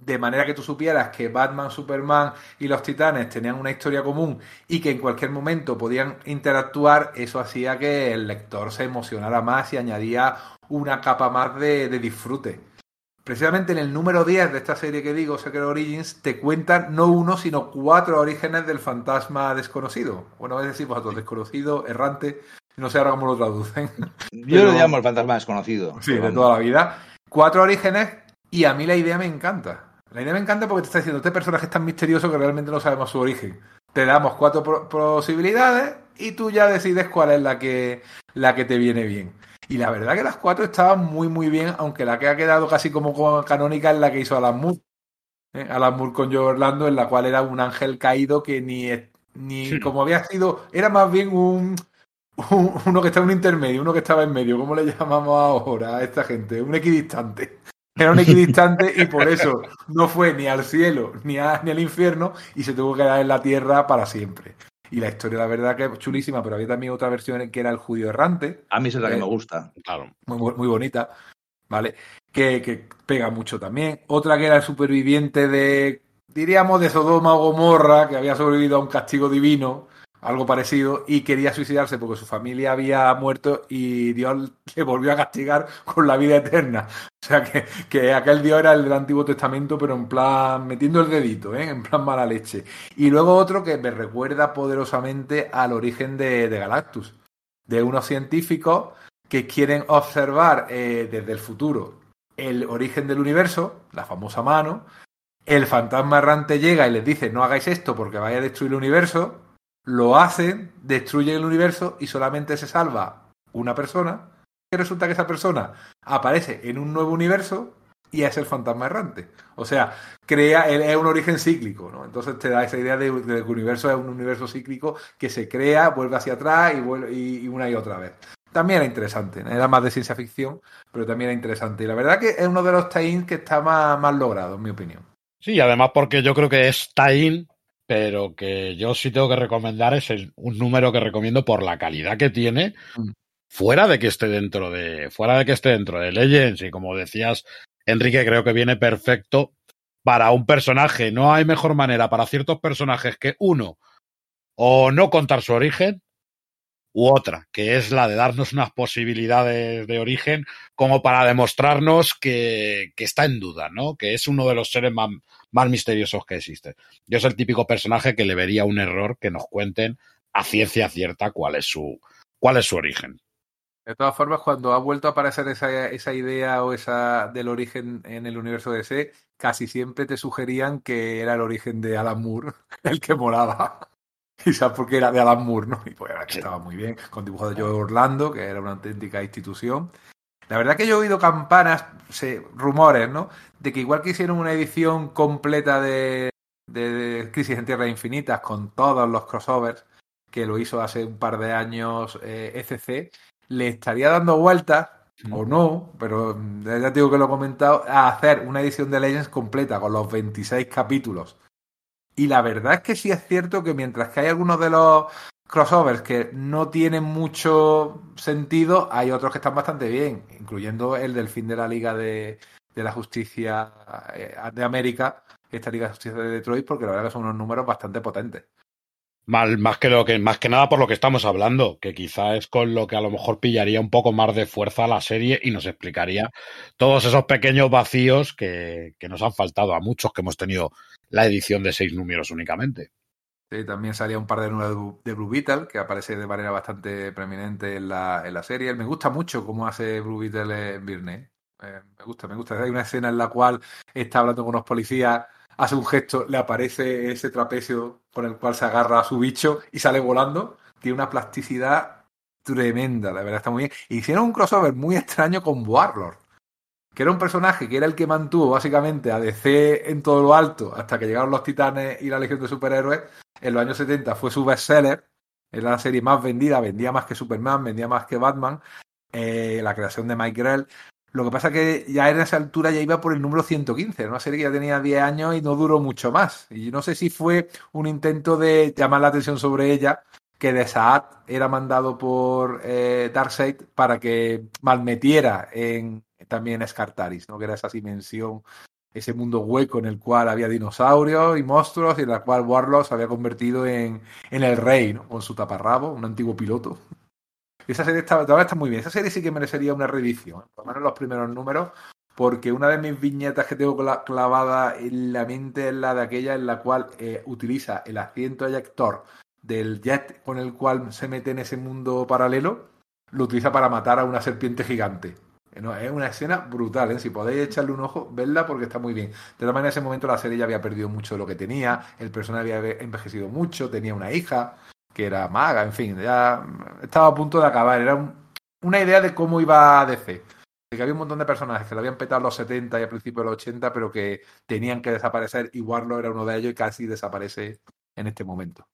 de manera que tú supieras que Batman, Superman y los Titanes tenían una historia común y que en cualquier momento podían interactuar, eso hacía que el lector se emocionara más y añadía una capa más de disfrute. Precisamente en el número 10 de esta serie que digo, Secret Origins, te cuentan no uno, sino cuatro orígenes del fantasma desconocido. Bueno, es decir, vosotros, desconocido, errante, no sé ahora cómo lo traducen. [LAUGHS] Yo Pero- lo llamo el fantasma desconocido. Sí, de toda la vida. Cuatro orígenes y a mí la idea me encanta. La idea me encanta porque te está diciendo, este personaje es tan misterioso que realmente no sabemos su origen. Te damos cuatro pro- posibilidades y tú ya decides cuál es la que, la que te viene bien. Y la verdad que las cuatro estaban muy, muy bien, aunque la que ha quedado casi como canónica es la que hizo Alan Moore. ¿eh? Alan Moore con Joe Orlando, en la cual era un ángel caído que ni, ni Sí. como había sido, era más bien un, un- uno que estaba en un intermedio, uno que estaba en medio, ¿cómo le llamamos ahora a esta gente? Un equidistante. Era un equidistante y por eso no fue ni al cielo ni, a- ni al infierno y se tuvo que quedar en la tierra para siempre. Y la historia, la verdad, que es chulísima, pero había también otra versión en que era el judío errante, A mí es la que Eh, me gusta. Claro. muy, muy bonita, ¿vale? Que, que pega mucho también. Otra que era el superviviente de, diríamos, de Sodoma o Gomorra, que había sobrevivido a un castigo divino, algo parecido, y quería suicidarse porque su familia había muerto y Dios [LAUGHS] le volvió a castigar con la vida eterna. O sea que, que aquel Dios era el del Antiguo Testamento, pero en plan, metiendo el dedito, ¿eh? en plan mala leche. Y luego otro que me recuerda poderosamente al origen de, Galactus, de unos científicos que quieren observar eh, desde el futuro el origen del universo, la famosa mano. El fantasma errante llega y les dice no hagáis esto porque vaya a destruir el universo. Lo hacen, destruyen el universo y solamente se salva una persona. Y resulta que esa persona aparece en un nuevo universo y es el fantasma errante. O sea, crea, es un origen cíclico, ¿no? Entonces te da esa idea de, que el universo es un universo cíclico que se crea, vuelve hacia atrás y, vuelve, y, una y otra vez. También era interesante, era más de ciencia ficción, pero también era interesante. Y la verdad que es uno de los tie que está más, más logrado, en mi opinión. Sí, además porque yo creo que es tie pero que yo sí tengo que recomendar es el- un número que recomiendo por la calidad que tiene, Mm. fuera de que esté dentro de, fuera de que esté dentro de Legends, y como decías, Enrique, creo que viene perfecto para un personaje. No hay mejor manera para ciertos personajes que uno, o no contar su origen, u otra, que es la de darnos unas posibilidades de origen como para demostrarnos que, está en duda, ¿no? Que es uno de los seres más, misteriosos que existen. Yo es el típico personaje que le vería un error que nos cuenten a ciencia cierta cuál es su, cuál es su origen. De todas formas, cuando ha vuelto a aparecer esa, esa idea o esa del origen en el universo de DC, casi siempre te sugerían que era el origen de Alan Moore, [LAUGHS] el que moraba. [LAUGHS] Y sabes por qué era de Alan Moore, ¿no? Y pues era que Sí. estaba muy bien, con dibujos de Joe Orlando, que era una auténtica institución. La verdad que yo he oído campanas, se- rumores, ¿no? De que igual que hicieron una edición completa de, de, de Crisis en Tierras Infinitas con todos los crossovers, que lo hizo hace un par de años eh, ECC, le estaría dando vueltas, o no, pero mm, ya te digo que lo he comentado, a hacer una edición de Legends completa con los 26 capítulos. Y la verdad es que sí es cierto que mientras que hay algunos de los crossovers que no tienen mucho sentido, hay otros que están bastante bien, incluyendo el del fin de la Liga de, de la Justicia eh, de América, esta Liga de Justicia de Detroit, porque la verdad que son unos números bastante potentes. Más que nada por lo que estamos hablando, que quizá es con lo que a lo mejor pillaría un poco más de fuerza la serie y nos explicaría todos esos pequeños vacíos que, que nos han faltado a muchos que hemos tenido la edición de seis números únicamente. Sí, también salía un par de números de Blue- Beetle, que aparece de manera bastante preeminente en la, en la serie. Me gusta mucho cómo hace Blue Beetle en Virne. Eh, me gusta, me gusta. Hay una escena en la cual está hablando con unos policías, hace un gesto, le aparece ese trapecio con el cual se agarra a su bicho y sale volando. Tiene una plasticidad tremenda, la verdad está muy bien. Hicieron un crossover muy extraño con Warlord, que era un personaje que era el que mantuvo básicamente a DC en todo lo alto hasta que llegaron los Titanes y la Legión de Superhéroes. En los años 70 fue su bestseller, era la serie más vendida, vendía más que Superman, vendía más que Batman. Eh, la creación de Mike Grell. Lo que pasa que ya en esa altura ya iba por el número 115, era una serie que ya tenía 10 años y no duró mucho más. Y no sé si fue un intento de llamar la atención sobre ella, que de Saad era mandado por eh, Darkseid para que malmetiera en también Scartaris, ¿no? que era esa dimensión, ese mundo hueco en el cual había dinosaurios y monstruos y en el cual Warlock se había convertido en, en el rey, ¿no? con su taparrabo, un antiguo piloto. Esa serie está, todavía está muy bien. Esa serie sí que merecería una reedición, ¿eh? por lo menos los primeros números, porque una de mis viñetas que tengo cla- clavada en la mente es la de aquella en la cual eh, utiliza el asiento eyector del jet con el cual se mete en ese mundo paralelo, lo utiliza para matar a una serpiente gigante. Es una escena brutal, ¿eh? si podéis echarle un ojo, vedla porque está muy bien. De todas maneras, en ese momento la serie ya había perdido mucho de lo que tenía, el personaje había envejecido mucho, tenía una hija que era maga, en fin, ya estaba a punto de acabar. Era un- una idea de cómo iba a DC. De que había un montón de personajes que lo habían petado en los 70 y al principio de los 80, pero que tenían que desaparecer y Warlock era uno de ellos y casi desaparece en este momento.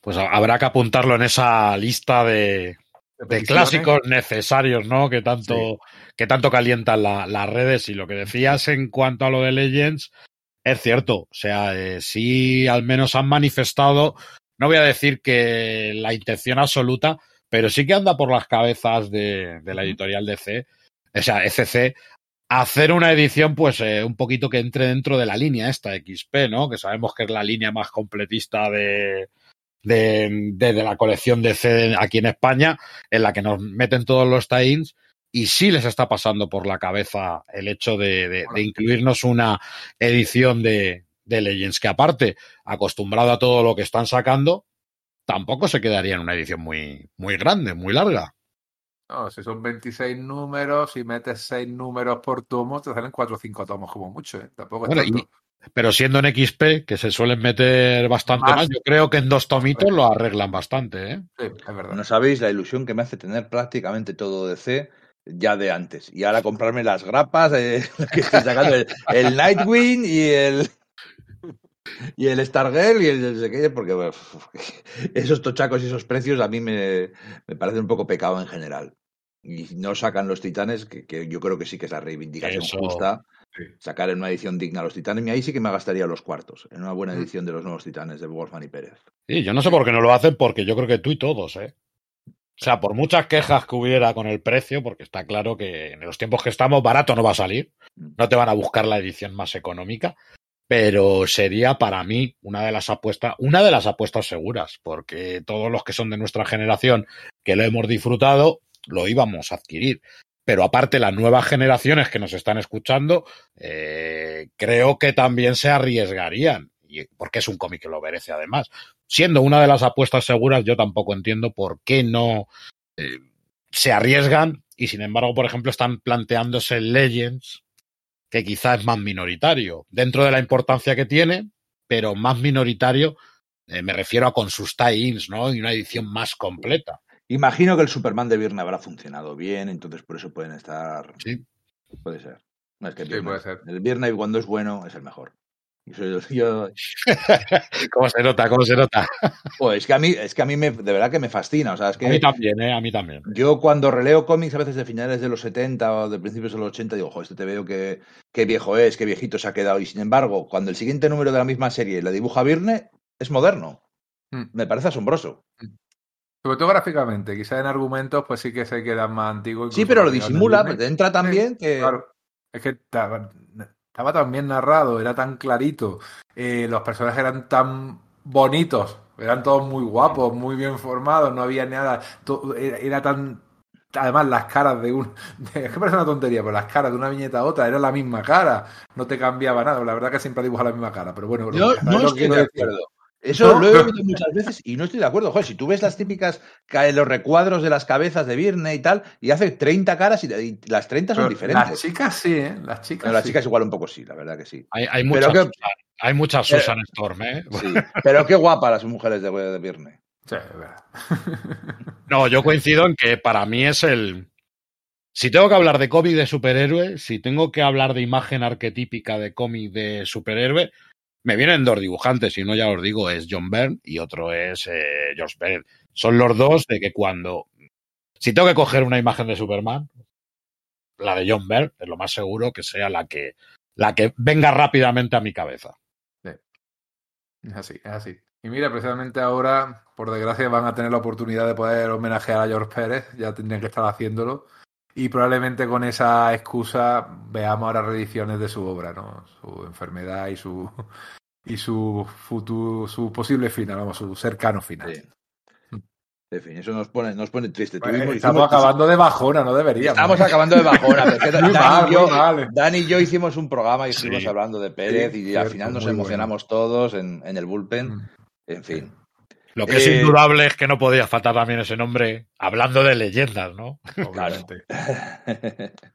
Pues ha- habrá que apuntarlo en esa lista de, de clásicos necesarios, ¿no? Que tanto, que tanto calientan la- las redes. Y lo que decías en cuanto a lo de Legends, es cierto. O sea, eh, sí al menos han manifestado, no voy a decir que la intención absoluta, pero sí que anda por las cabezas de, de la editorial DC, o sea, ECC, hacer una edición, pues, eh, un poquito que entre dentro de la línea esta XP, ¿no? Que sabemos que es la línea más completista de, de, de, de la colección de C aquí en España, en la que nos meten todos los tie-ins, y sí les está pasando por la cabeza el hecho de, de, de incluirnos una edición de, de Legends, que aparte, acostumbrado a todo lo que están sacando, tampoco se quedaría en una edición muy, muy grande, muy larga. No, si son 26 números, si metes 6 números por tomo, te salen 4 o 5 tomos como mucho, ¿eh? Tampoco es Bueno, y- pero siendo en XP, que se suelen meter bastante Más. más, yo creo que en dos tomitos lo arreglan bastante, ¿eh? Sí, es verdad. No sabéis la ilusión que me hace tener prácticamente todo DC ya de antes. Y ahora comprarme las grapas eh, [LAUGHS] que estoy sacando, el, el Nightwing y el y el Stargirl y el no sé qué, porque [LAUGHS] esos tochacos y esos precios a mí me, me parecen un poco pecado en general. Y no sacan los titanes, que, que yo creo que sí que es la reivindicación Eso, justa. Sí. Sacar en una edición digna a los titanes. Y ahí sí que me gastaría los cuartos, en una buena Mm. edición de los nuevos titanes de Wolfman y Pérez. Sí, yo no sé por qué no lo hacen, porque yo creo que tú y todos, ¿eh? O sea, por muchas quejas que hubiera con el precio, porque está claro que en los tiempos que estamos, barato no va a salir. No te van a buscar la edición más económica. Pero sería para mí una de las apuestas, una de las apuestas seguras, porque todos los que son de nuestra generación que lo hemos disfrutado, lo íbamos a adquirir. Pero aparte, las nuevas generaciones que nos están escuchando, eh, creo que también se arriesgarían, y- porque es un cómic que lo merece además. Siendo una de las apuestas seguras, yo tampoco entiendo por qué no eh, se arriesgan y sin embargo, por ejemplo, están planteándose Legends, que quizá es más minoritario, dentro de la importancia que tiene, pero más minoritario, eh, me refiero a con sus tie-ins, ¿no? Y una edición más completa. Imagino que el Superman de Viernes habrá funcionado bien, entonces por eso pueden estar. Sí. Puede ser. No, es que Sí, puede ser. El cuando es bueno es el mejor. Y soy- [LAUGHS] yo, [LAUGHS] ¿Cómo se nota? ¿Cómo se nota? Joder, es que a mí, es que a mí me, de verdad que me fascina. O sea, es A mí que también, ¿eh? A mí también. yo cuando releo cómics a veces de finales de los 70 o de principios de los 80, digo, joder, este te veo que, qué viejo es, qué viejito se ha quedado. Y sin embargo, cuando el siguiente número de la misma serie le dibuja Viernes, es moderno. Mm. Me parece asombroso. Sobre todo gráficamente, quizás en argumentos, pues sí que se quedan más antiguos. Sí, pero lo disimula, porque entra también que. Claro. Es que estaba, estaba tan bien narrado, era tan clarito, eh, los personajes eran tan bonitos, Eran todos muy guapos, muy bien formados, no había nada. Era, era tan. Además, las caras de un. de- [LAUGHS] es que parece una tontería, pero las caras de una viñeta a otra era la misma cara. No te cambiaba nada. La verdad que siempre dibuja la misma cara, pero bueno. Yo ¿sabes no estoy de acuerdo. Eso No, lo he pero- oído muchas veces y no estoy de acuerdo. Joder, si tú ves las típicas, ca- los recuadros de las cabezas de Virne y tal, y hace 30 caras y, y las 30 son Pero diferentes. Las chicas sí, ¿eh? Las chicas. Pero las sí. chicas igual un poco sí, la verdad que sí. Hay, hay Pero muchas, que- Susan, hay muchas Pero- Susan Storm, ¿eh? Sí. Pero qué guapas las mujeres de, de Virne. Sí, es verdad. [LAUGHS] No, yo coincido en que para mí es el. Si tengo que hablar de cómic de superhéroe, si tengo que hablar de imagen arquetípica de cómic de superhéroe, me vienen dos dibujantes, y uno ya os digo, es John Byrne y otro es eh, George Pérez. Son los dos de que cuando. Si tengo que coger una imagen de Superman, la de John Byrne es lo más seguro que sea la que, la que venga rápidamente a mi cabeza. Es así, es así. Y mira, precisamente ahora, por desgracia, van a tener la oportunidad de poder homenajear a George Pérez, ya tendrían que estar haciéndolo. Y probablemente con esa excusa veamos ahora reediciones de su obra, ¿no? Su enfermedad y su y su futuro, su posible final, vamos, su cercano final. Sí. En fin, eso nos pone, nos pone triste. Pues, estamos hicimos- acabando de bajona, no deberíamos. Estamos acabando de bajona. [LAUGHS] Dani, mal, y yo, muy mal. Dani y yo hicimos un programa y estuvimos Sí. hablando de Pérez Sí, y cierto, al final nos emocionamos todos en, en el bullpen. Mm. En fin. Lo que es Eh, indudable es que no podía faltar también ese nombre, hablando de leyendas, ¿no? Obviamente. [LAUGHS]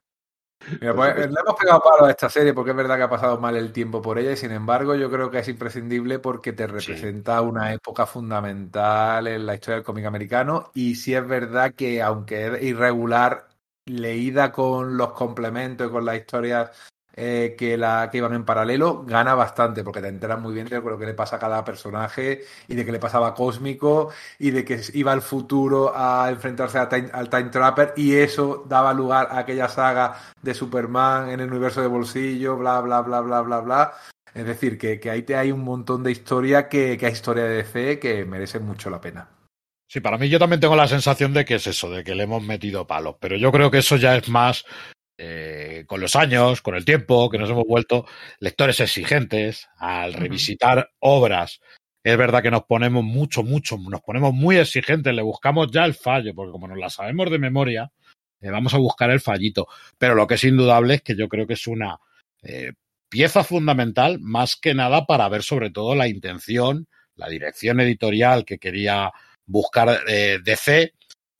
Mira, pues, le hemos pegado palo a esta serie porque es verdad que ha pasado mal el tiempo por ella y sin embargo yo creo que es imprescindible porque te representa una época fundamental en la historia del cómic americano y sí es verdad que aunque es irregular, leída con los complementos y con las historias eh, que, la, que iban en paralelo, gana bastante porque te enteras muy bien de lo que le pasa a cada personaje y de que le pasaba Cósmico y de que iba al futuro a enfrentarse a Time- al Time Trapper y eso daba lugar a aquella saga de Superman en el universo de bolsillo, bla, bla, bla, bla, bla, bla. Es decir, que, que ahí te hay un montón de historia que, que hay historia de DC que merece mucho la pena. Sí, para mí yo también tengo la sensación de que es eso, de que le hemos metido palos, pero yo creo que eso ya es más eh, con los años, con el tiempo, que nos hemos vuelto lectores exigentes al revisitar obras. Es verdad que nos ponemos mucho, mucho, nos ponemos muy exigentes, le buscamos ya el fallo, porque como nos la sabemos de memoria, eh, vamos a buscar el fallito. Pero lo que es indudable es que yo creo que es una eh, pieza fundamental, más que nada para ver sobre todo la intención, la dirección editorial que quería buscar eh, DC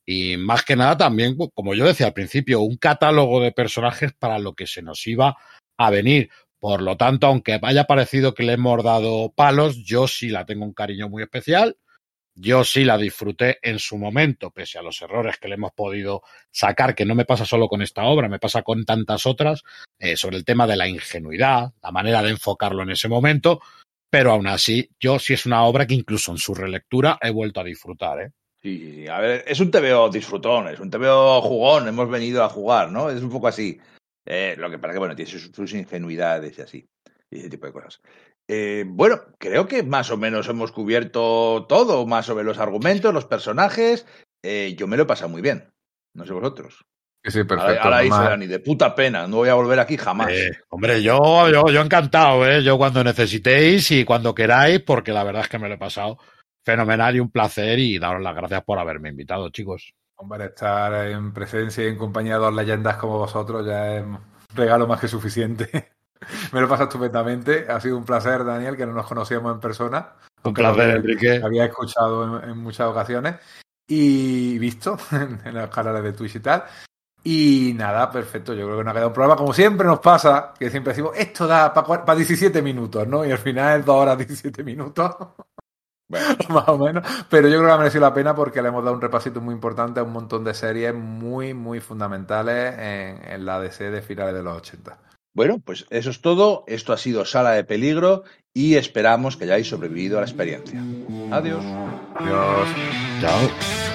y más que nada también, como yo decía al principio, un catálogo de personajes para lo que se nos iba a venir. Por lo tanto, aunque haya parecido que le hemos dado palos, yo sí la tengo un cariño muy especial. Yo sí la disfruté en su momento, pese a los errores que le hemos podido sacar, que no me pasa solo con esta obra, me pasa con tantas otras, eh, sobre el tema de la ingenuidad, la manera de enfocarlo en ese momento, pero aún así, yo sí es una obra que incluso en su relectura he vuelto a disfrutar. ¿eh? Sí, sí, sí. A ver, es un TVO disfrutón, es un TVO jugón, hemos venido a jugar, ¿no? Es un poco así. Eh, lo que para que, bueno, tiene sus, sus ingenuidades y así, y ese tipo de cosas. Eh, bueno, creo que más o menos hemos cubierto todo, más sobre los argumentos, los personajes. Eh, yo me lo he pasado muy bien. No sé vosotros. Sí, perfecto. ahora dice Además- Dani, de puta pena, no voy a volver aquí jamás. Hombre, yo, yo, yo encantado, ¿eh? Yo cuando necesitéis y cuando queráis, porque la verdad es que me lo he pasado fenomenal y un placer y daros las gracias por haberme invitado, chicos. Hombre, estar en presencia y en compañía de dos leyendas como vosotros ya es un regalo más que suficiente. [LAUGHS] Me lo he pasado estupendamente. Ha sido un placer, Daniel, que no nos conocíamos en persona. Un placer, había- Enrique. había escuchado en, en muchas ocasiones y visto [LAUGHS] en, en los canales de Twitch y tal. Y nada, perfecto. Yo creo que nos ha quedado un programa. Como siempre nos pasa, que siempre decimos, esto da para 17 minutos, ¿no? Y al final es 2 horas 17 minutos. [LAUGHS] Bueno, [LAUGHS] más o menos. Pero yo creo que ha merecido la pena porque le hemos dado un repasito muy importante a un montón de series muy, muy fundamentales en, en la DC de finales de los 80. bueno, pues eso es todo. Esto ha sido Sala de Peligro y esperamos que hayáis sobrevivido a la experiencia. Adiós. Adiós. Chao.